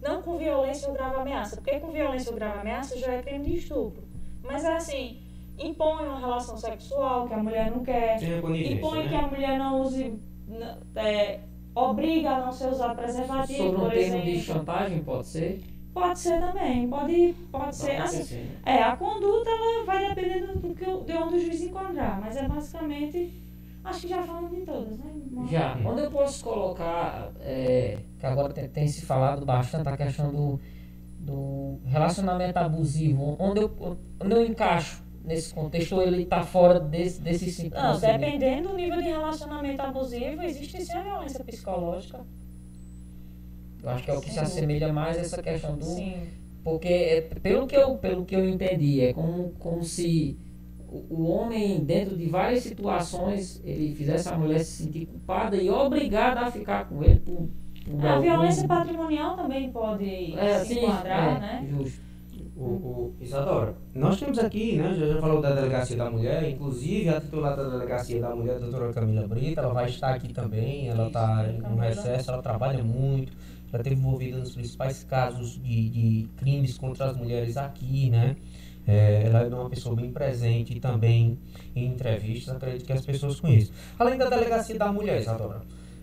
não com violência ou grave ameaça, porque com violência ou grave ameaça já é crime de estupro. Mas é assim, impõe uma relação sexual que a mulher não quer, impõe né? que a mulher não use, é, obriga a não ser usado preservativo, Sobre um por termo exemplo. de chantagem, pode ser? Pode ser também, pode, pode ser. Assim, né? é, a conduta ela vai depender do, do, de onde o juiz enquadrar, mas é basicamente Acho que já falamos de todas, né? Já. Onde eu posso colocar, é, que agora tem, tem, se falado bastante a questão do, do relacionamento abusivo, onde eu, onde eu encaixo nesse contexto ou ele está fora desse, desse Não, dependendo do nível de relacionamento abusivo, existe sim a violência psicológica. Eu acho que é o que se assemelha mais a essa questão do. Sim. Porque, é, pelo, que eu, pelo que eu entendi, é como, como se o homem, dentro de várias situações, ele fizesse a mulher se sentir culpada e obrigada a ficar com ele por, por A violência patrimonial também pode é, se sim, enquadrar, é, né? Justo. O, o, Isadora, nós temos aqui, né, já, já falou da Delegacia da Mulher, inclusive a titular da Delegacia da Mulher, a doutora Camila Brita, ela vai estar aqui também, ela está no recesso, ela trabalha muito, já esteve envolvida nos principais casos de, de crimes contra as mulheres aqui, né? É, ela é uma pessoa bem presente também em entrevistas, acredito que as pessoas conheçam. Além da Delegacia da Mulher, Isadora,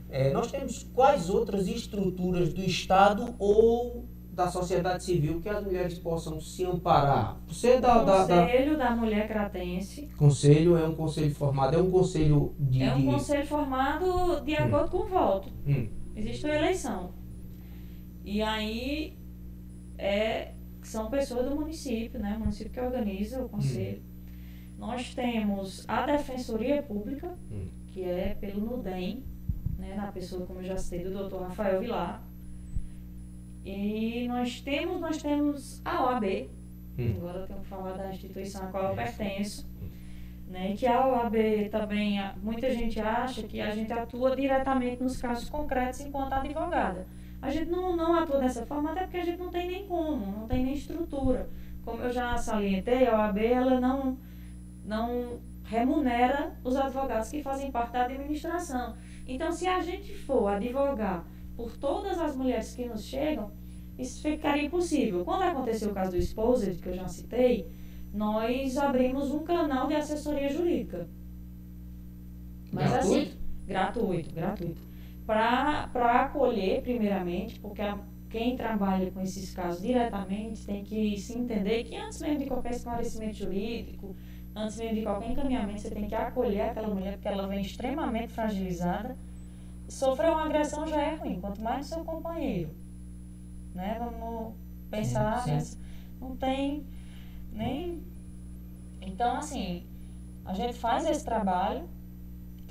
é, nós temos quais outras estruturas do Estado ou da sociedade civil que as mulheres possam se amparar? Você da, da, Conselho da, da Mulher Cratense. Conselho é um conselho formado, é um conselho de. É um conselho formado de hum. acordo hum. com o voto. Hum. Existe uma eleição. E aí é são pessoas do município, né? O município que organiza o conselho. Hum. Nós temos a Defensoria Pública, hum. que é pelo NUDEM, né? na pessoa, como eu já citei, do doutor Rafael Vilar. E nós temos, nós temos a OAB, hum. agora eu tenho que falar da instituição a qual eu pertenço, né? que a OAB também, muita gente acha que a gente atua diretamente nos casos concretos enquanto advogada. A gente não, não atua dessa forma, até porque a gente não tem nem como, não tem nem estrutura. Como eu já salientei, a OAB ela não, não remunera os advogados que fazem parte da administração. Então, se a gente for advogar por todas as mulheres que nos chegam, isso ficaria impossível. Quando aconteceu o caso do Exposed, que eu já citei, nós abrimos um canal de assessoria jurídica. Mas gratuito? assim, gratuito, gratuito para acolher, primeiramente, porque a, quem trabalha com esses casos diretamente tem que se entender que antes mesmo de qualquer esclarecimento jurídico, antes mesmo de qualquer encaminhamento, você tem que acolher aquela mulher, porque ela vem extremamente fragilizada. Sofrer uma agressão já é ruim, quanto mais no seu companheiro. Né? Vamos pensar, sim, sim. não tem nem. Então, assim, a gente faz esse trabalho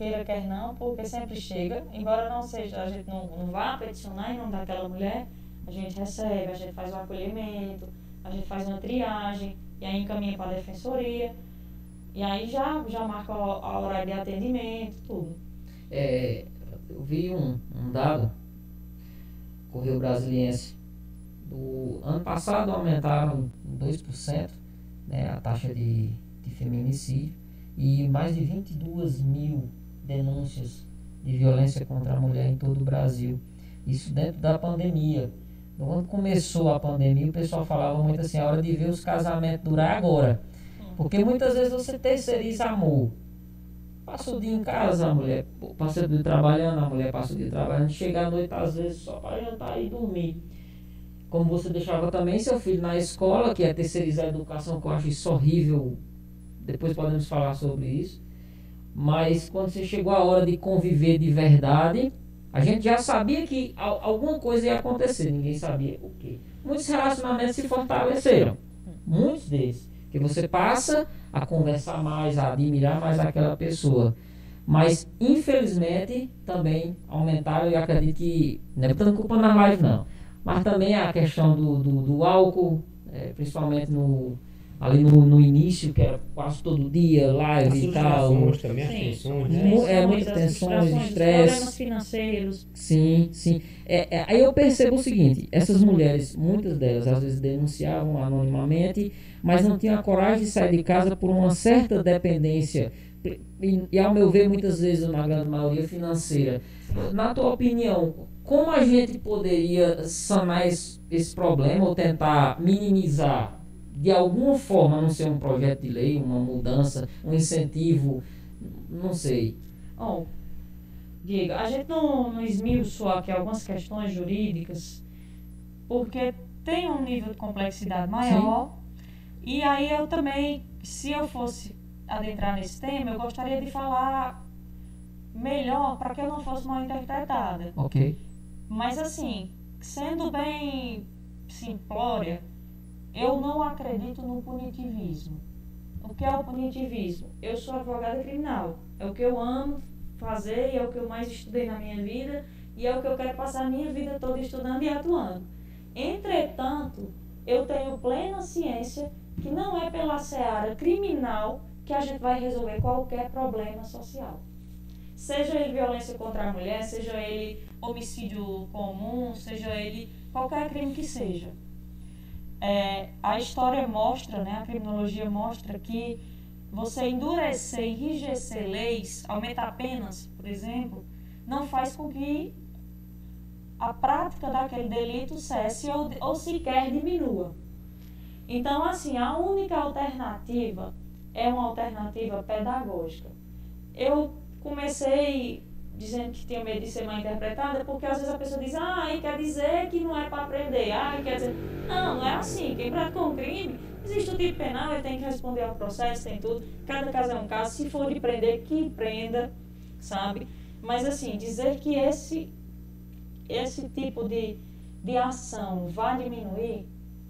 queira quer não, porque sempre chega, embora não seja, a gente não, não vá peticionar em nome daquela mulher, a gente recebe, a gente faz um acolhimento, a gente faz uma triagem, e aí encaminha para a defensoria, e aí já, já marca a hora de atendimento, tudo. É, eu vi um, um dado, Correio Brasiliense, do ano passado aumentaram 2% né, a taxa de, de feminicídio e mais de 22 mil denúncias de violência contra a mulher em todo o Brasil. Isso dentro da pandemia. Quando começou a pandemia, o pessoal falava muito assim, a hora de ver os casamentos durar agora. Porque muitas vezes você terceiriza amor. Passa o dia em casa, a mulher passa o dia trabalhando, a mulher passa o dia trabalhando, chega à noite às vezes só para jantar e dormir. Como você deixava também seu filho na escola, que é terceirizar a educação, que eu acho isso horrível. Depois podemos falar sobre isso. Mas quando você chegou a hora de conviver de verdade, a gente já sabia que alguma coisa ia acontecer, ninguém sabia o quê. Muitos relacionamentos se fortaleceram, muitos deles. Que você passa a conversar mais, a admirar mais aquela pessoa. Mas, infelizmente, também aumentaram, e acredito que, não é botando culpa na live, não. Mas também a questão do, do, do álcool, é, principalmente no, ali no, no início, que era quase todo dia, live e tal. Também, as tensões, né? É, muitas tensões, estresse. Problemas financeiros. Sim, sim. É, é, aí eu percebo o seguinte, essas mulheres, muitas delas, às vezes denunciavam anonimamente, mas não tinham a coragem de sair de casa por uma certa dependência e, e, ao meu ver, muitas vezes, na grande maioria, financeira. Na tua opinião, como a gente poderia sanar esse, esse problema ou tentar minimizar de alguma forma, não ser um projeto de lei, uma mudança, um incentivo, não sei. Bom, Diego, a gente não, não esmiuçou aqui algumas questões jurídicas, porque tem um nível de complexidade maior. Sim. E aí eu também, se eu fosse adentrar nesse tema, eu gostaria de falar melhor para que eu não fosse mal interpretada. Ok. Mas assim, sendo bem simplória, eu não acredito no punitivismo. O que é o punitivismo? Eu sou advogada criminal. É o que eu amo fazer, é o que eu mais estudei na minha vida e é o que eu quero passar a minha vida toda estudando e atuando. Entretanto, eu tenho plena ciência que não é pela seara criminal que a gente vai resolver qualquer problema social. Seja ele violência contra a mulher, seja ele homicídio comum, seja ele qualquer crime que seja é, a história mostra, né, a criminologia mostra que você endurecer, enrijecer leis, aumentar penas, por exemplo, não faz com que a prática daquele delito cesse ou, ou sequer diminua. Então, assim, a única alternativa é uma alternativa pedagógica. Eu comecei dizendo que tinha medo de ser mal interpretada, porque às vezes a pessoa diz, ah, quer dizer que não é para aprender, ah, quer dizer. Não, não é assim. Quem praticou um crime, existe o tipo penal, ele tem que responder ao processo, tem tudo. Cada caso é um caso. Se for de prender, que prenda, sabe? Mas assim, dizer que esse, esse tipo de, de ação vai diminuir,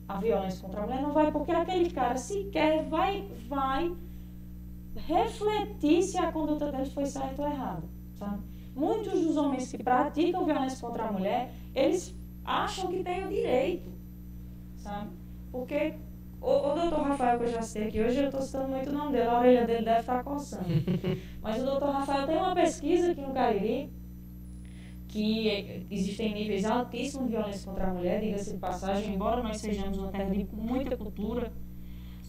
a violência contra a mulher, não vai porque aquele cara sequer vai, vai refletir se a conduta dele foi certa ou errada, sabe? Muitos dos homens que praticam violência contra a mulher, eles acham que têm o direito, sabe? Porque o, o doutor Rafael, que eu já citei aqui hoje, eu estou citando muito o nome dele, a orelha dele deve estar coçando. Mas o doutor Rafael tem uma pesquisa aqui no Cariri, que existem níveis altíssimos de violência contra a mulher, diga-se de passagem, embora nós sejamos uma terra de muita cultura,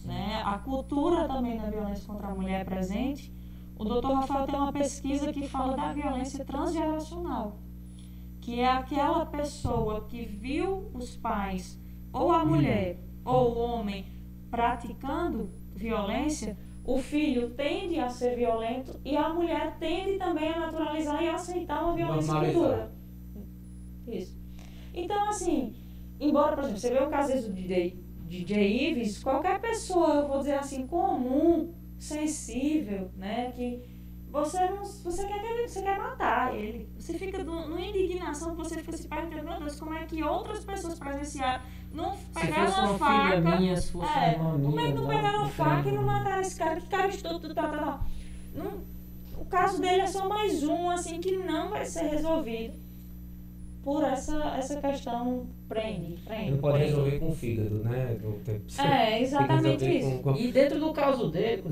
né, a cultura também da violência contra a mulher é presente. O doutor Rafael tem uma pesquisa que fala da violência transgeracional, que é aquela pessoa que viu os pais, ou a mulher, ou o homem, praticando violência, o filho tende a ser violento e a mulher tende também a naturalizar e aceitar uma violência futura. Isso. Então, assim, embora, por exemplo, você vê o caso do DJ, DJ Ives, qualquer pessoa, eu vou dizer assim, comum, sensível, né, que você não você quer você quer matar ele. Você fica numa indignação você fica se perguntando meu Deus como é que outras pessoas presenciaram não pegaram uma, uma faca minha, se fosse é, uma como é que não pegaram uma faca e não mataram esse cara? Que cara estou tudo tá, tá, tá. Não, o caso dele é só mais um assim que não vai ser resolvido por essa, essa questão prende, prende. Não pode resolver com o fígado, né? É, exatamente isso. Com, com... E dentro do caso dele,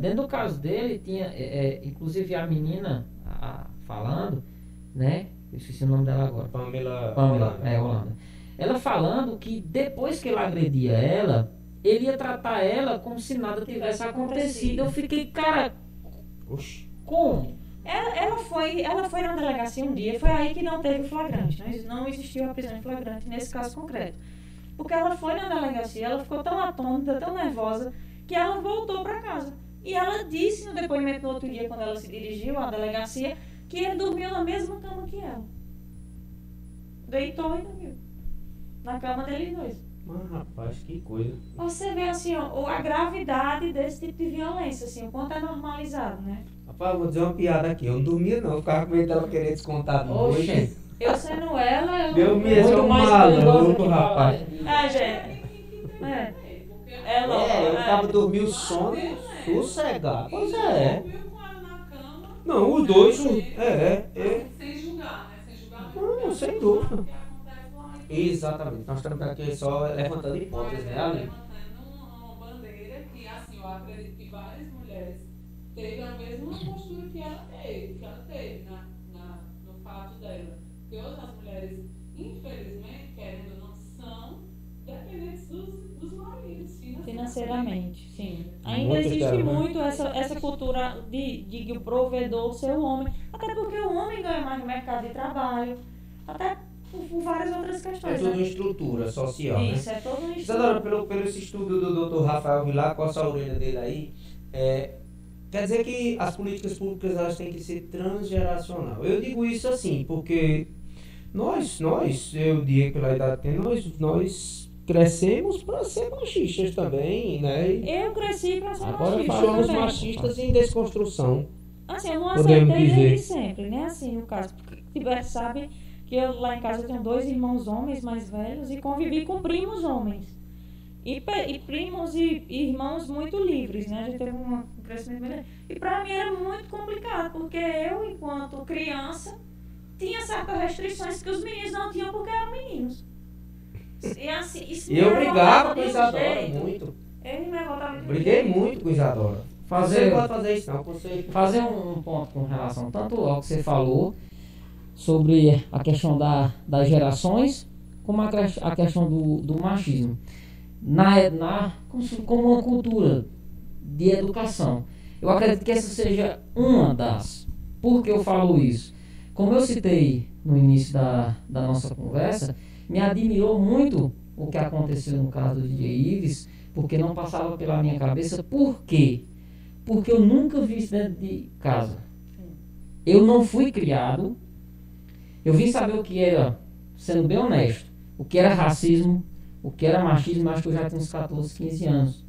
dentro do caso dele, tinha, é, é, inclusive a menina a, falando, né? Eu esqueci o nome dela agora. Pamela, Pamela. É, Holanda. Ela falando que depois que ele agredia ela, ele ia tratar ela como se nada tivesse acontecido. Eu fiquei, cara. Oxi. Como? Ela, ela, foi, ela foi na delegacia um dia, foi aí que não teve flagrante, né? não existiu a prisão em flagrante nesse caso concreto. Porque ela foi na delegacia, ela ficou tão atônita, tão nervosa, que ela voltou para casa. E ela disse no depoimento no outro dia, quando ela se dirigiu à delegacia, que ele dormiu na mesma cama que ela. Deitou e dormiu. Na cama deles dois. Mas, rapaz, que coisa. Você vê assim, ó, a gravidade desse tipo de violência, assim, o quanto é normalizado, né? Rapaz, vou dizer uma piada aqui. Eu não dormia, não. Eu ficava com medo dela querer descontar de noite. Eu sendo ela, eu. Meu mesmo, um maluco, rapaz. Ah, gente. É. Ela, é, eu tava é. dormindo sono sossegado. Pois é. Não, os dois. É, é. Sem julgar, né? Sem julgar. Não, sem dúvida. Exatamente. Nós estamos aqui só levantando hipóteses, né, Ali? Levantando uma bandeira que, assim, eu acredito que várias mulheres teve a mesma postura que ela teve, que ela teve na, na, no fato dela. Porque outras mulheres, infelizmente, querendo ou não, são dependentes dos, dos maridos financeiramente. financeiramente sim. Ainda muito existe né? muito essa, essa cultura de, de o provedor ser o homem. Até porque o homem ganha mais no mercado de trabalho. Até por, por várias outras questões. É toda né? uma estrutura social. Né? Isso, né? é toda uma estrutura. Isadora, pelo, pelo esse estudo do Dr. Rafael Vilar, com a orelha dele aí, é, Quer dizer que as políticas públicas elas têm que ser transgeracional. Eu digo isso assim, porque nós, nós, eu digo pela idade que nós, nós crescemos para ser machistas também, né? Eu cresci para ser Agora machista. Agora somos machistas em desconstrução. Assim, eu não aceitei desde sempre, né? Assim, no caso, porque Tibete sabe que eu lá em casa tenho dois irmãos homens mais velhos e convivi com primos homens. E, e primos e, e, irmãos muito livres, né? A gente teve um crescimento E para mim era muito complicado, porque eu, enquanto criança, tinha certas restrições que os meninos não tinham porque eram meninos. E assim, isso eu brigava com Isadora muito. Eu me revoltava. Briguei muito com Isadora. Fazer, você pode fazer isso não. Você... Fazer um, ponto com relação tanto ao que você falou sobre a questão da, das gerações, como a, a questão do, do machismo na, na, como uma cultura de educação. Eu acredito que essa seja uma das. Por que eu falo isso? Como eu citei no início da, da nossa conversa, me admirou muito o que aconteceu no caso do DJ Ives, porque não passava pela minha cabeça. Por quê? Porque eu nunca vi isso dentro de casa. Eu não fui criado. Eu vim saber o que era, sendo bem honesto, o que era racismo, o que era machismo, acho que eu já tinha uns 14, 15 anos.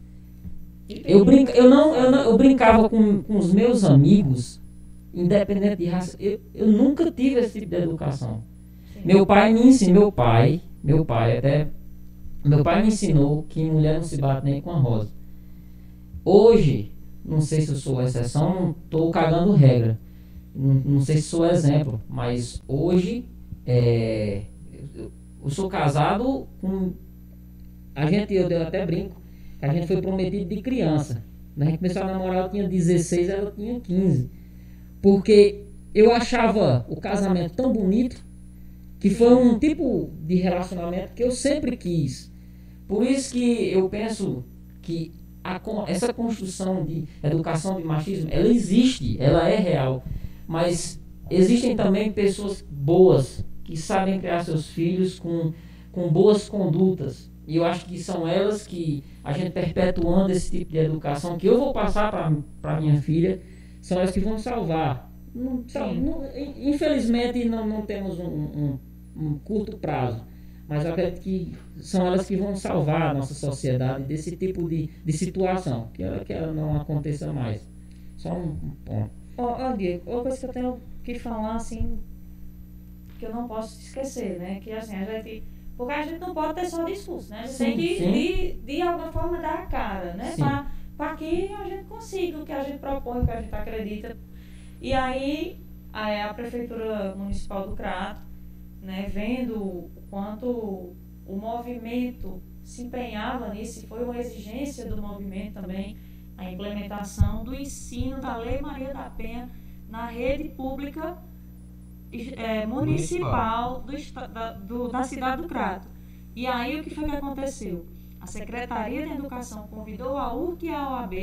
Eu, brinca, eu, não, eu, não, eu brincava com, com os meus amigos, independente de raça. Eu, eu nunca tive esse tipo de educação. Meu pai me ensinou, meu pai, meu pai até Meu pai me ensinou que mulher não se bate nem com a rosa. Hoje, não sei se eu sou exceção, não estou cagando regra. Não, não, sei se sou exemplo, mas hoje é, eu, eu sou casado com. A gente, eu, eu até brinco, a gente foi prometido de criança. A gente começou a namorar, eu tinha 16, ela tinha 15. Porque eu achava o casamento tão bonito que foi um tipo de relacionamento que eu sempre quis. Por isso que eu penso que a, essa construção de educação de machismo, ela existe, ela é real. Mas existem também pessoas boas que sabem criar seus filhos com, com boas condutas. E eu acho que são elas que a gente perpetuando esse tipo de educação que eu vou passar para minha filha, são elas que vão salvar. Não, não, infelizmente não, não temos um, um um curto prazo. Mas eu acredito que são elas que vão salvar a nossa sociedade desse tipo de, de situação, que ela, que ela não aconteça mais. Só um, ponto. Ó, oh, Diego, outra coisa que eu tenho que falar, assim, que eu não posso esquecer, né? Que assim, a gente. Porque a gente não pode ter só discurso, né? A gente sim, tem que, de, de alguma forma, dar a cara, né? Para que a gente consiga o que a gente propõe, o que a gente acredita. E aí, a, a Prefeitura Municipal do Crato né, vendo o quanto o movimento se empenhava nisso, foi uma exigência do movimento também, a implementação do ensino da Lei Maria da Penha na rede pública é, municipal do, da, do, da cidade do Crato. E aí o que foi que aconteceu? A Secretaria de Educação convidou a URC e a OAB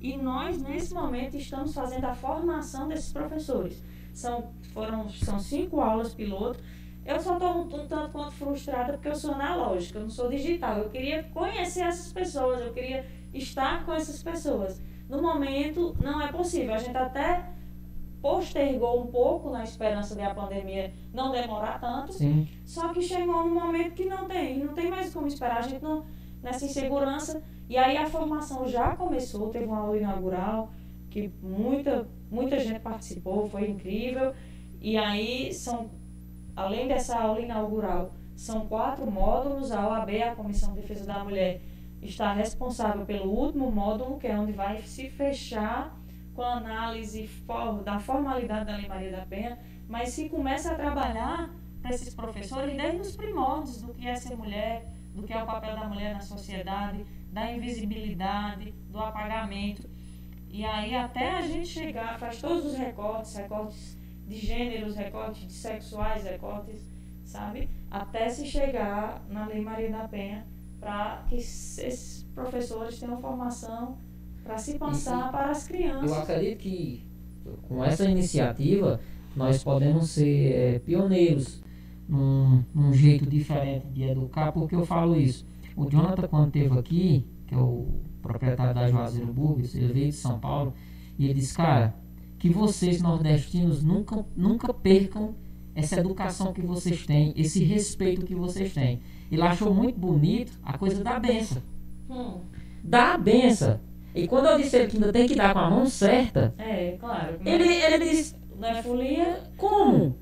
e nós, nesse momento, estamos fazendo a formação desses professores. São, foram, são cinco aulas piloto eu só estou um, um, tanto quanto frustrada porque eu sou analógica, eu não sou digital. Eu queria conhecer essas pessoas, eu queria estar com essas pessoas. No momento, não é possível. A gente até postergou um pouco na esperança de a pandemia não demorar tanto. Sim. Só que chegou um momento que não tem, não tem mais como esperar. A gente não, nessa insegurança. E aí a formação já começou, teve uma aula inaugural que muita, muita gente participou, foi incrível. E aí são além dessa aula inaugural, são quatro módulos. A OAB, a Comissão de Defesa da Mulher, está responsável pelo último módulo, que é onde vai se fechar com a análise for, da formalidade da Lei Maria da Penha, mas se começa a trabalhar para esses professores desde os primórdios do que é ser mulher, do que é o papel da mulher na sociedade, da invisibilidade, do apagamento. E aí até a gente chegar, faz todos os recortes, recortes de gêneros, recortes de sexuais, recortes, sabe? Até se chegar na Lei Maria da Penha para que esses professores tenham formação para se passar para as crianças. Eu acredito que com essa iniciativa nós podemos ser é, pioneiros num, num, jeito diferente de educar, porque eu falo isso. O Jonathan, quando esteve aqui, que é o proprietário da Juazeiro Burgers, ele veio de São Paulo, e ele disse, cara, que vocês nordestinos nunca, nunca percam essa educação que vocês têm, esse respeito que vocês têm. Ele achou muito bonito a coisa da benção. Hum. Da benção. E quando eu disse que ainda tem que dar com a mão certa, é, claro. Ele, ele disse, não é folia? Como?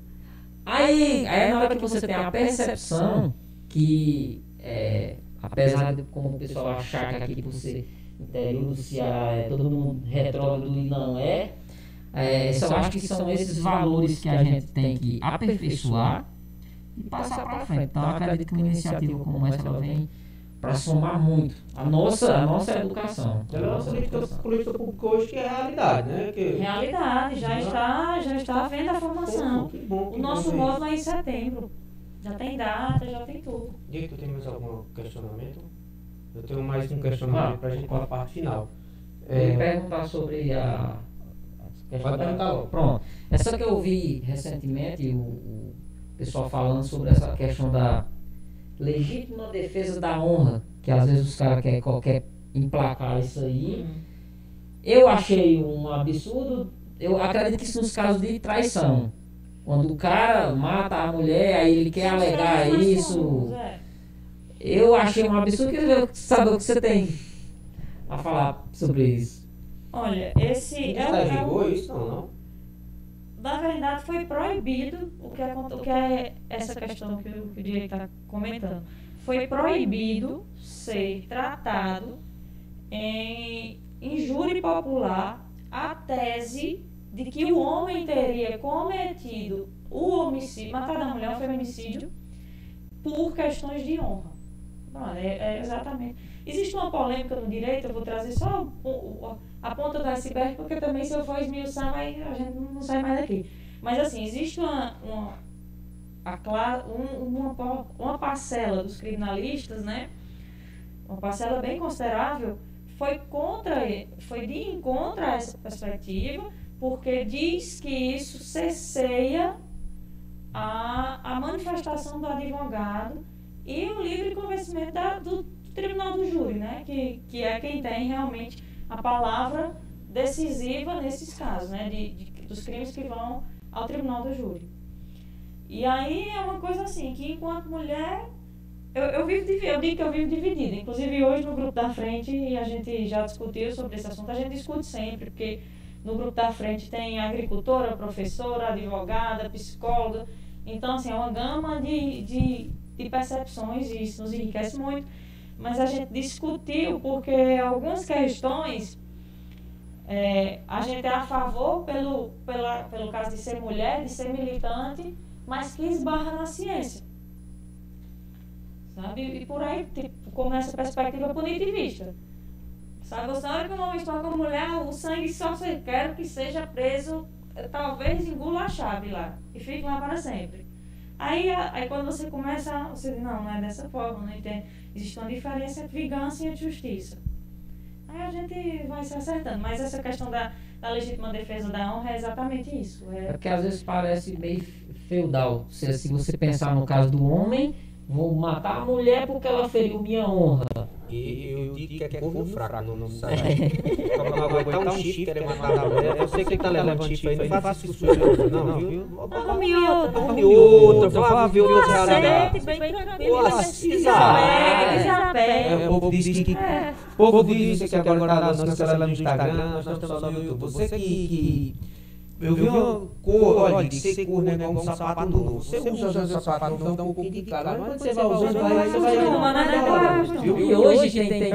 Aí, aí na hora que você tem a percepção que, é, apesar de como o pessoal achar que aqui por ser interior do Ceará é todo mundo retrógrado e não é, é, eu acho que são esses valores que a gente tem que aperfeiçoar e passar para frente. Então, acredito que uma iniciativa como essa ela vem para somar muito a nossa, a nossa educação. É a nossa política, política pública hoje que é realidade, né? Que... Realidade, já está, já está vendo a formação. Que bom, que o nosso módulo é em setembro. Já tem data, já tem tudo. Diego, tu tem mais algum questionamento? Eu tenho mais um questionamento para a gente para a parte final. É... perguntar sobre a Pode perguntar logo. Pronto. Essa que eu vi recentemente, o, o pessoal falando sobre essa questão da legítima defesa da honra, que às vezes os caras querem qualquer emplacar isso aí. Eu achei um absurdo. Eu acredito que isso nos casos de traição. Quando o cara mata a mulher, aí ele quer alegar isso. É. Eu achei um absurdo. Queria saber o que você tem a falar sobre isso. Olha, esse. É, é isso, não, não? Na verdade, foi proibido o que é, o que é essa questão que o, que o direito está comentando. foi proibido ser tratado em, júri popular a tese de que o homem teria cometido o homicídio, matado a mulher, um feminicídio, por questões de honra. é, é, exatamente. Existe uma polêmica no direito, eu vou trazer só a ponta do iceberg, porque também se eu for esmiuçar, vai, a gente não sai mais daqui. Mas assim, existe uma, uma, a, um, uma, uma parcela dos criminalistas, né? Uma parcela bem considerável, foi contra, foi de encontro a essa perspectiva, porque diz que isso cesseia a, a manifestação do advogado e o livre convencimento da, do tribunal do júri, né? que, que é quem tem realmente a palavra decisiva nesses casos, né? de, de dos crimes que vão ao tribunal do júri. E aí é uma coisa assim, que enquanto mulher, eu, eu, vivo, eu digo que eu vivo dividida. Inclusive hoje no grupo da frente, a gente já discutiu sobre esse assunto, a gente discute sempre, porque no grupo da frente tem agricultora, professora, advogada, psicóloga. Então, assim, é uma gama de, de, de percepções e isso nos enriquece muito. Mas a gente discutiu porque algumas questões é, a gente é a favor pelo, pela, pelo caso de ser mulher, de ser militante, mas que esbarra na ciência. Sabe? E por aí tipo, começa a perspectiva punitivista. Sabe, você olha que um homem está com mulher, o sangue só se quer que seja preso, eh, talvez engula a chave lá e fique lá para sempre. Aí, aí quando você começa, você diz, não, não é dessa forma, não entende. Existe uma diferença entre vingança e justiça. Aí a gente vai se acertando. Mas essa questão da, da legítima defesa da honra é exatamente isso. É, é porque às vezes parece meio feudal. Se, se você pensar no caso do homem, vou matar a mulher porque ela feriu minha honra. E eu digo que é corvo fraco, não, não sabe. Como não aguentar um chifre, querer matar a mulher. Eu sei que tá levando chifre aí, não faça isso não, viu? Arrume outra. Arrume outra, vá ver outra realidade. bem tranquilo. É, o povo diz que... O povo diz que agora tá nós cancelamos no Instagram, nós estamos só no YouTube. Você que eu vi uma cor, olha, de ser cor, né, igual um sapato novo. Você usa um sapato novo, dá um pouquinho de cara. Mas quando você vai usando, aí você vai... E hoje tem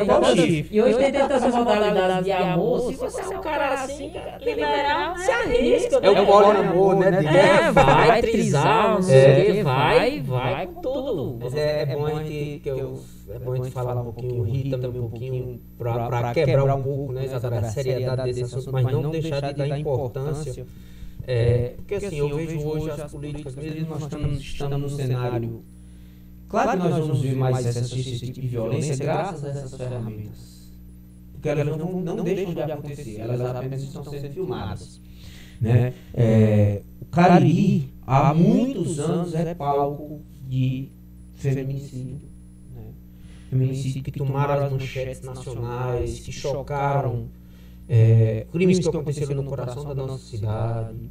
E hoje tem tantas modalidades de amor. Se você é um cara assim, liberal, se arrisca. É o poliamor, né? É, vai trisar, não sei o vai, vai com tudo. Mas é bom gente que eu é bom a gente falar um pouquinho, rir também um pouquinho, para quebrar um pouco né, a seriedade desse assunto, mas não deixar de dar importância. É, porque assim, eu vejo hoje as políticas, mesmo nós estamos, estamos num cenário. Claro que nós vamos ver mais esse, esse tipo de violência graças a essas ferramentas. Porque elas não, não deixam de acontecer, elas apenas estão sendo filmadas. Né? É, o Cariri, há muitos anos, é palco de feminicídio feminicídio que tomaram as manchetes nacionais, que chocaram, é, crimes que aconteceram no coração da nossa cidade.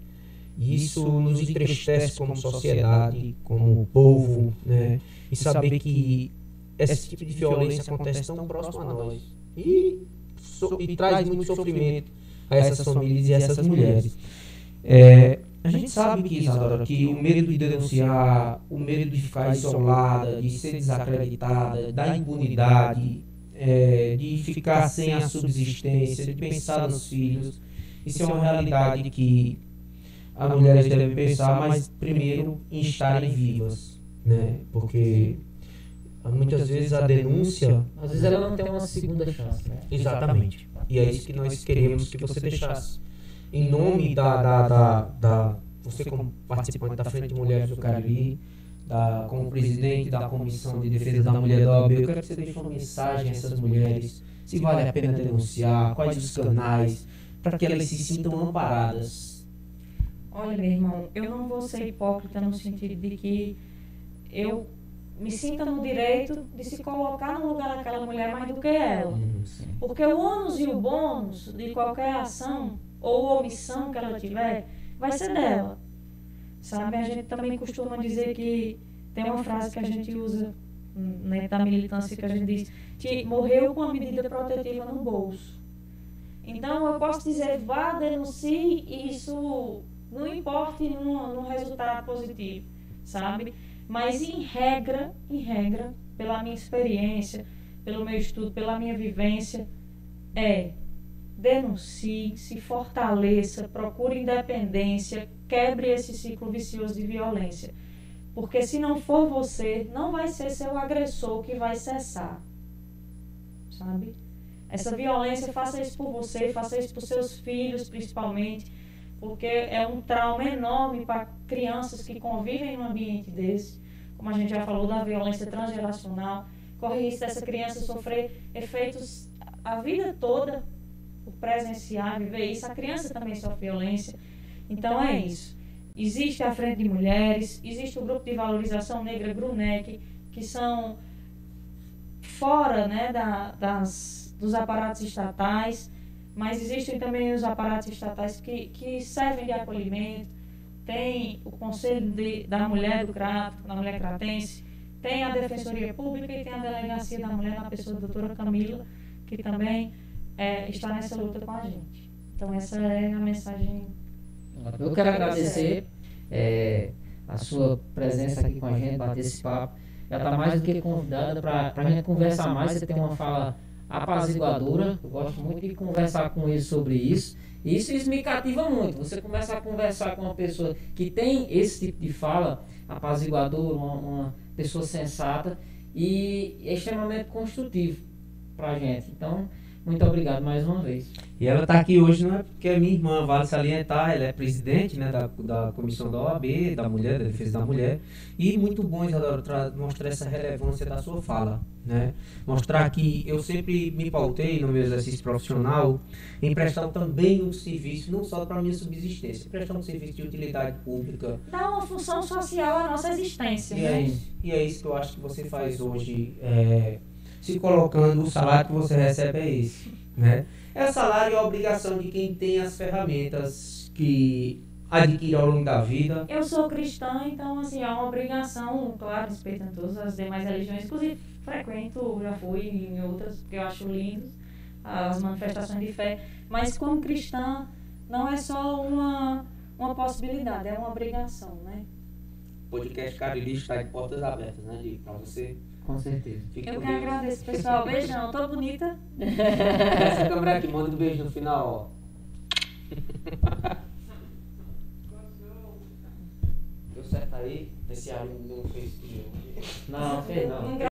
E isso nos entristece como sociedade, como povo, né? E saber que esse tipo de violência acontece tão próximo a nós. E, so, e traz muito sofrimento a essas famílias e a essas mulheres. É, a gente sabe que, Isadora, que o medo de denunciar, o medo de ficar isolada, de ser desacreditada, da impunidade, é, de ficar sem a subsistência, de pensar nos filhos, isso é uma realidade que as mulheres devem pensar, mas primeiro em estarem vivas, né? Porque muitas vezes a denúncia. Às vezes ela não tem uma segunda chance, né? Exatamente. E é isso que nós queremos que você deixasse em nome da, da, da, da você como participante da Frente de Mulheres do Cariri, da, como presidente da Comissão de Defesa da Mulher da OAB, eu quero que você deixe uma mensagem a essas mulheres, se vale a pena denunciar, quais os canais, para que elas se sintam amparadas. Olha, meu irmão, eu não vou ser hipócrita no sentido de que eu me sinta no direito de se colocar no lugar daquela mulher mais do que ela. Uhum, Porque o ônus e o bônus de qualquer ação ou omissão que ela tiver, vai ser dela. Sabe? A gente também costuma dizer que tem uma frase que a gente usa né, da militância que a gente diz que morreu com a medida protetiva no bolso. Então eu posso dizer, vá, denuncie isso não importe no, no resultado positivo, sabe? Mas em regra, em regra, pela minha experiência, pelo meu estudo, pela minha vivência, é denuncie, se fortaleça, procure independência, quebre esse ciclo vicioso de violência. Porque se não for você, não vai ser seu agressor que vai cessar. Sabe? Essa violência, faça isso por você, faça isso por seus filhos, principalmente, porque é um trauma enorme para crianças que convivem num ambiente desse. Como a gente já falou da violência transgeracional, corre risco dessa criança sofrer efeitos a vida toda por presenciar, viver isso. A criança também sofre violência. Então é isso. Existe a Frente de Mulheres, existe o Grupo de Valorização Negra GRUNEC, que são fora né, da, das, dos aparatos estatais, mas existem também os aparatos estatais que, que servem de acolhimento. Tem o Conselho de, da Mulher do Crato, da Mulher Cratense, tem a Defensoria Pública e tem a Delegacia da Mulher na pessoa da doutora Camila, que também é, está nessa luta com a gente. Então essa é a mensagem. Eu quero agradecer é, a sua presença aqui com a gente, bater esse papo. Já está mais do que convidada para a gente conversar mais. Você tem uma fala apaziguadora. Eu gosto muito de conversar com ele sobre isso. Isso, isso me cativa muito. Você começa a conversar com uma pessoa que tem esse tipo de fala apaziguadora, uma, uma pessoa sensata e é extremamente construtivo para a gente. Então, muito obrigado mais uma vez. E ela está aqui hoje não é porque é minha irmã, vale salientar, ela é presidente né, da, da comissão da OAB, da mulher, da defesa da mulher. E muito bom, Isadora, mostrar essa relevância da sua fala. Né? Mostrar que eu sempre me pautei no meu exercício profissional em prestar também um serviço, não só para a minha subsistência, prestar um serviço de utilidade pública. Dá uma função social à nossa existência. E, né? é, isso, e é isso que eu acho que você faz hoje. É, se colocando o salário que você recebe é esse. Né? É salário e obrigação de quem tem as ferramentas que adquire ao longo da vida. Eu sou cristã, então assim, é uma obrigação, claro, respeitando todas as demais religiões, inclusive frequento, já fui em outras, porque eu acho lindo as manifestações de fé, mas como cristã não é só uma, uma possibilidade, é uma obrigação, né? O podcast Cariri está de portas abertas, né, Para você com certeza. Fique eu que agradeço, pessoal. Beijão. Tô bonita? Essa câmera aqui manda um beijo no final, ó. Deu certo aí? Esse ar não fez. Não, fez não.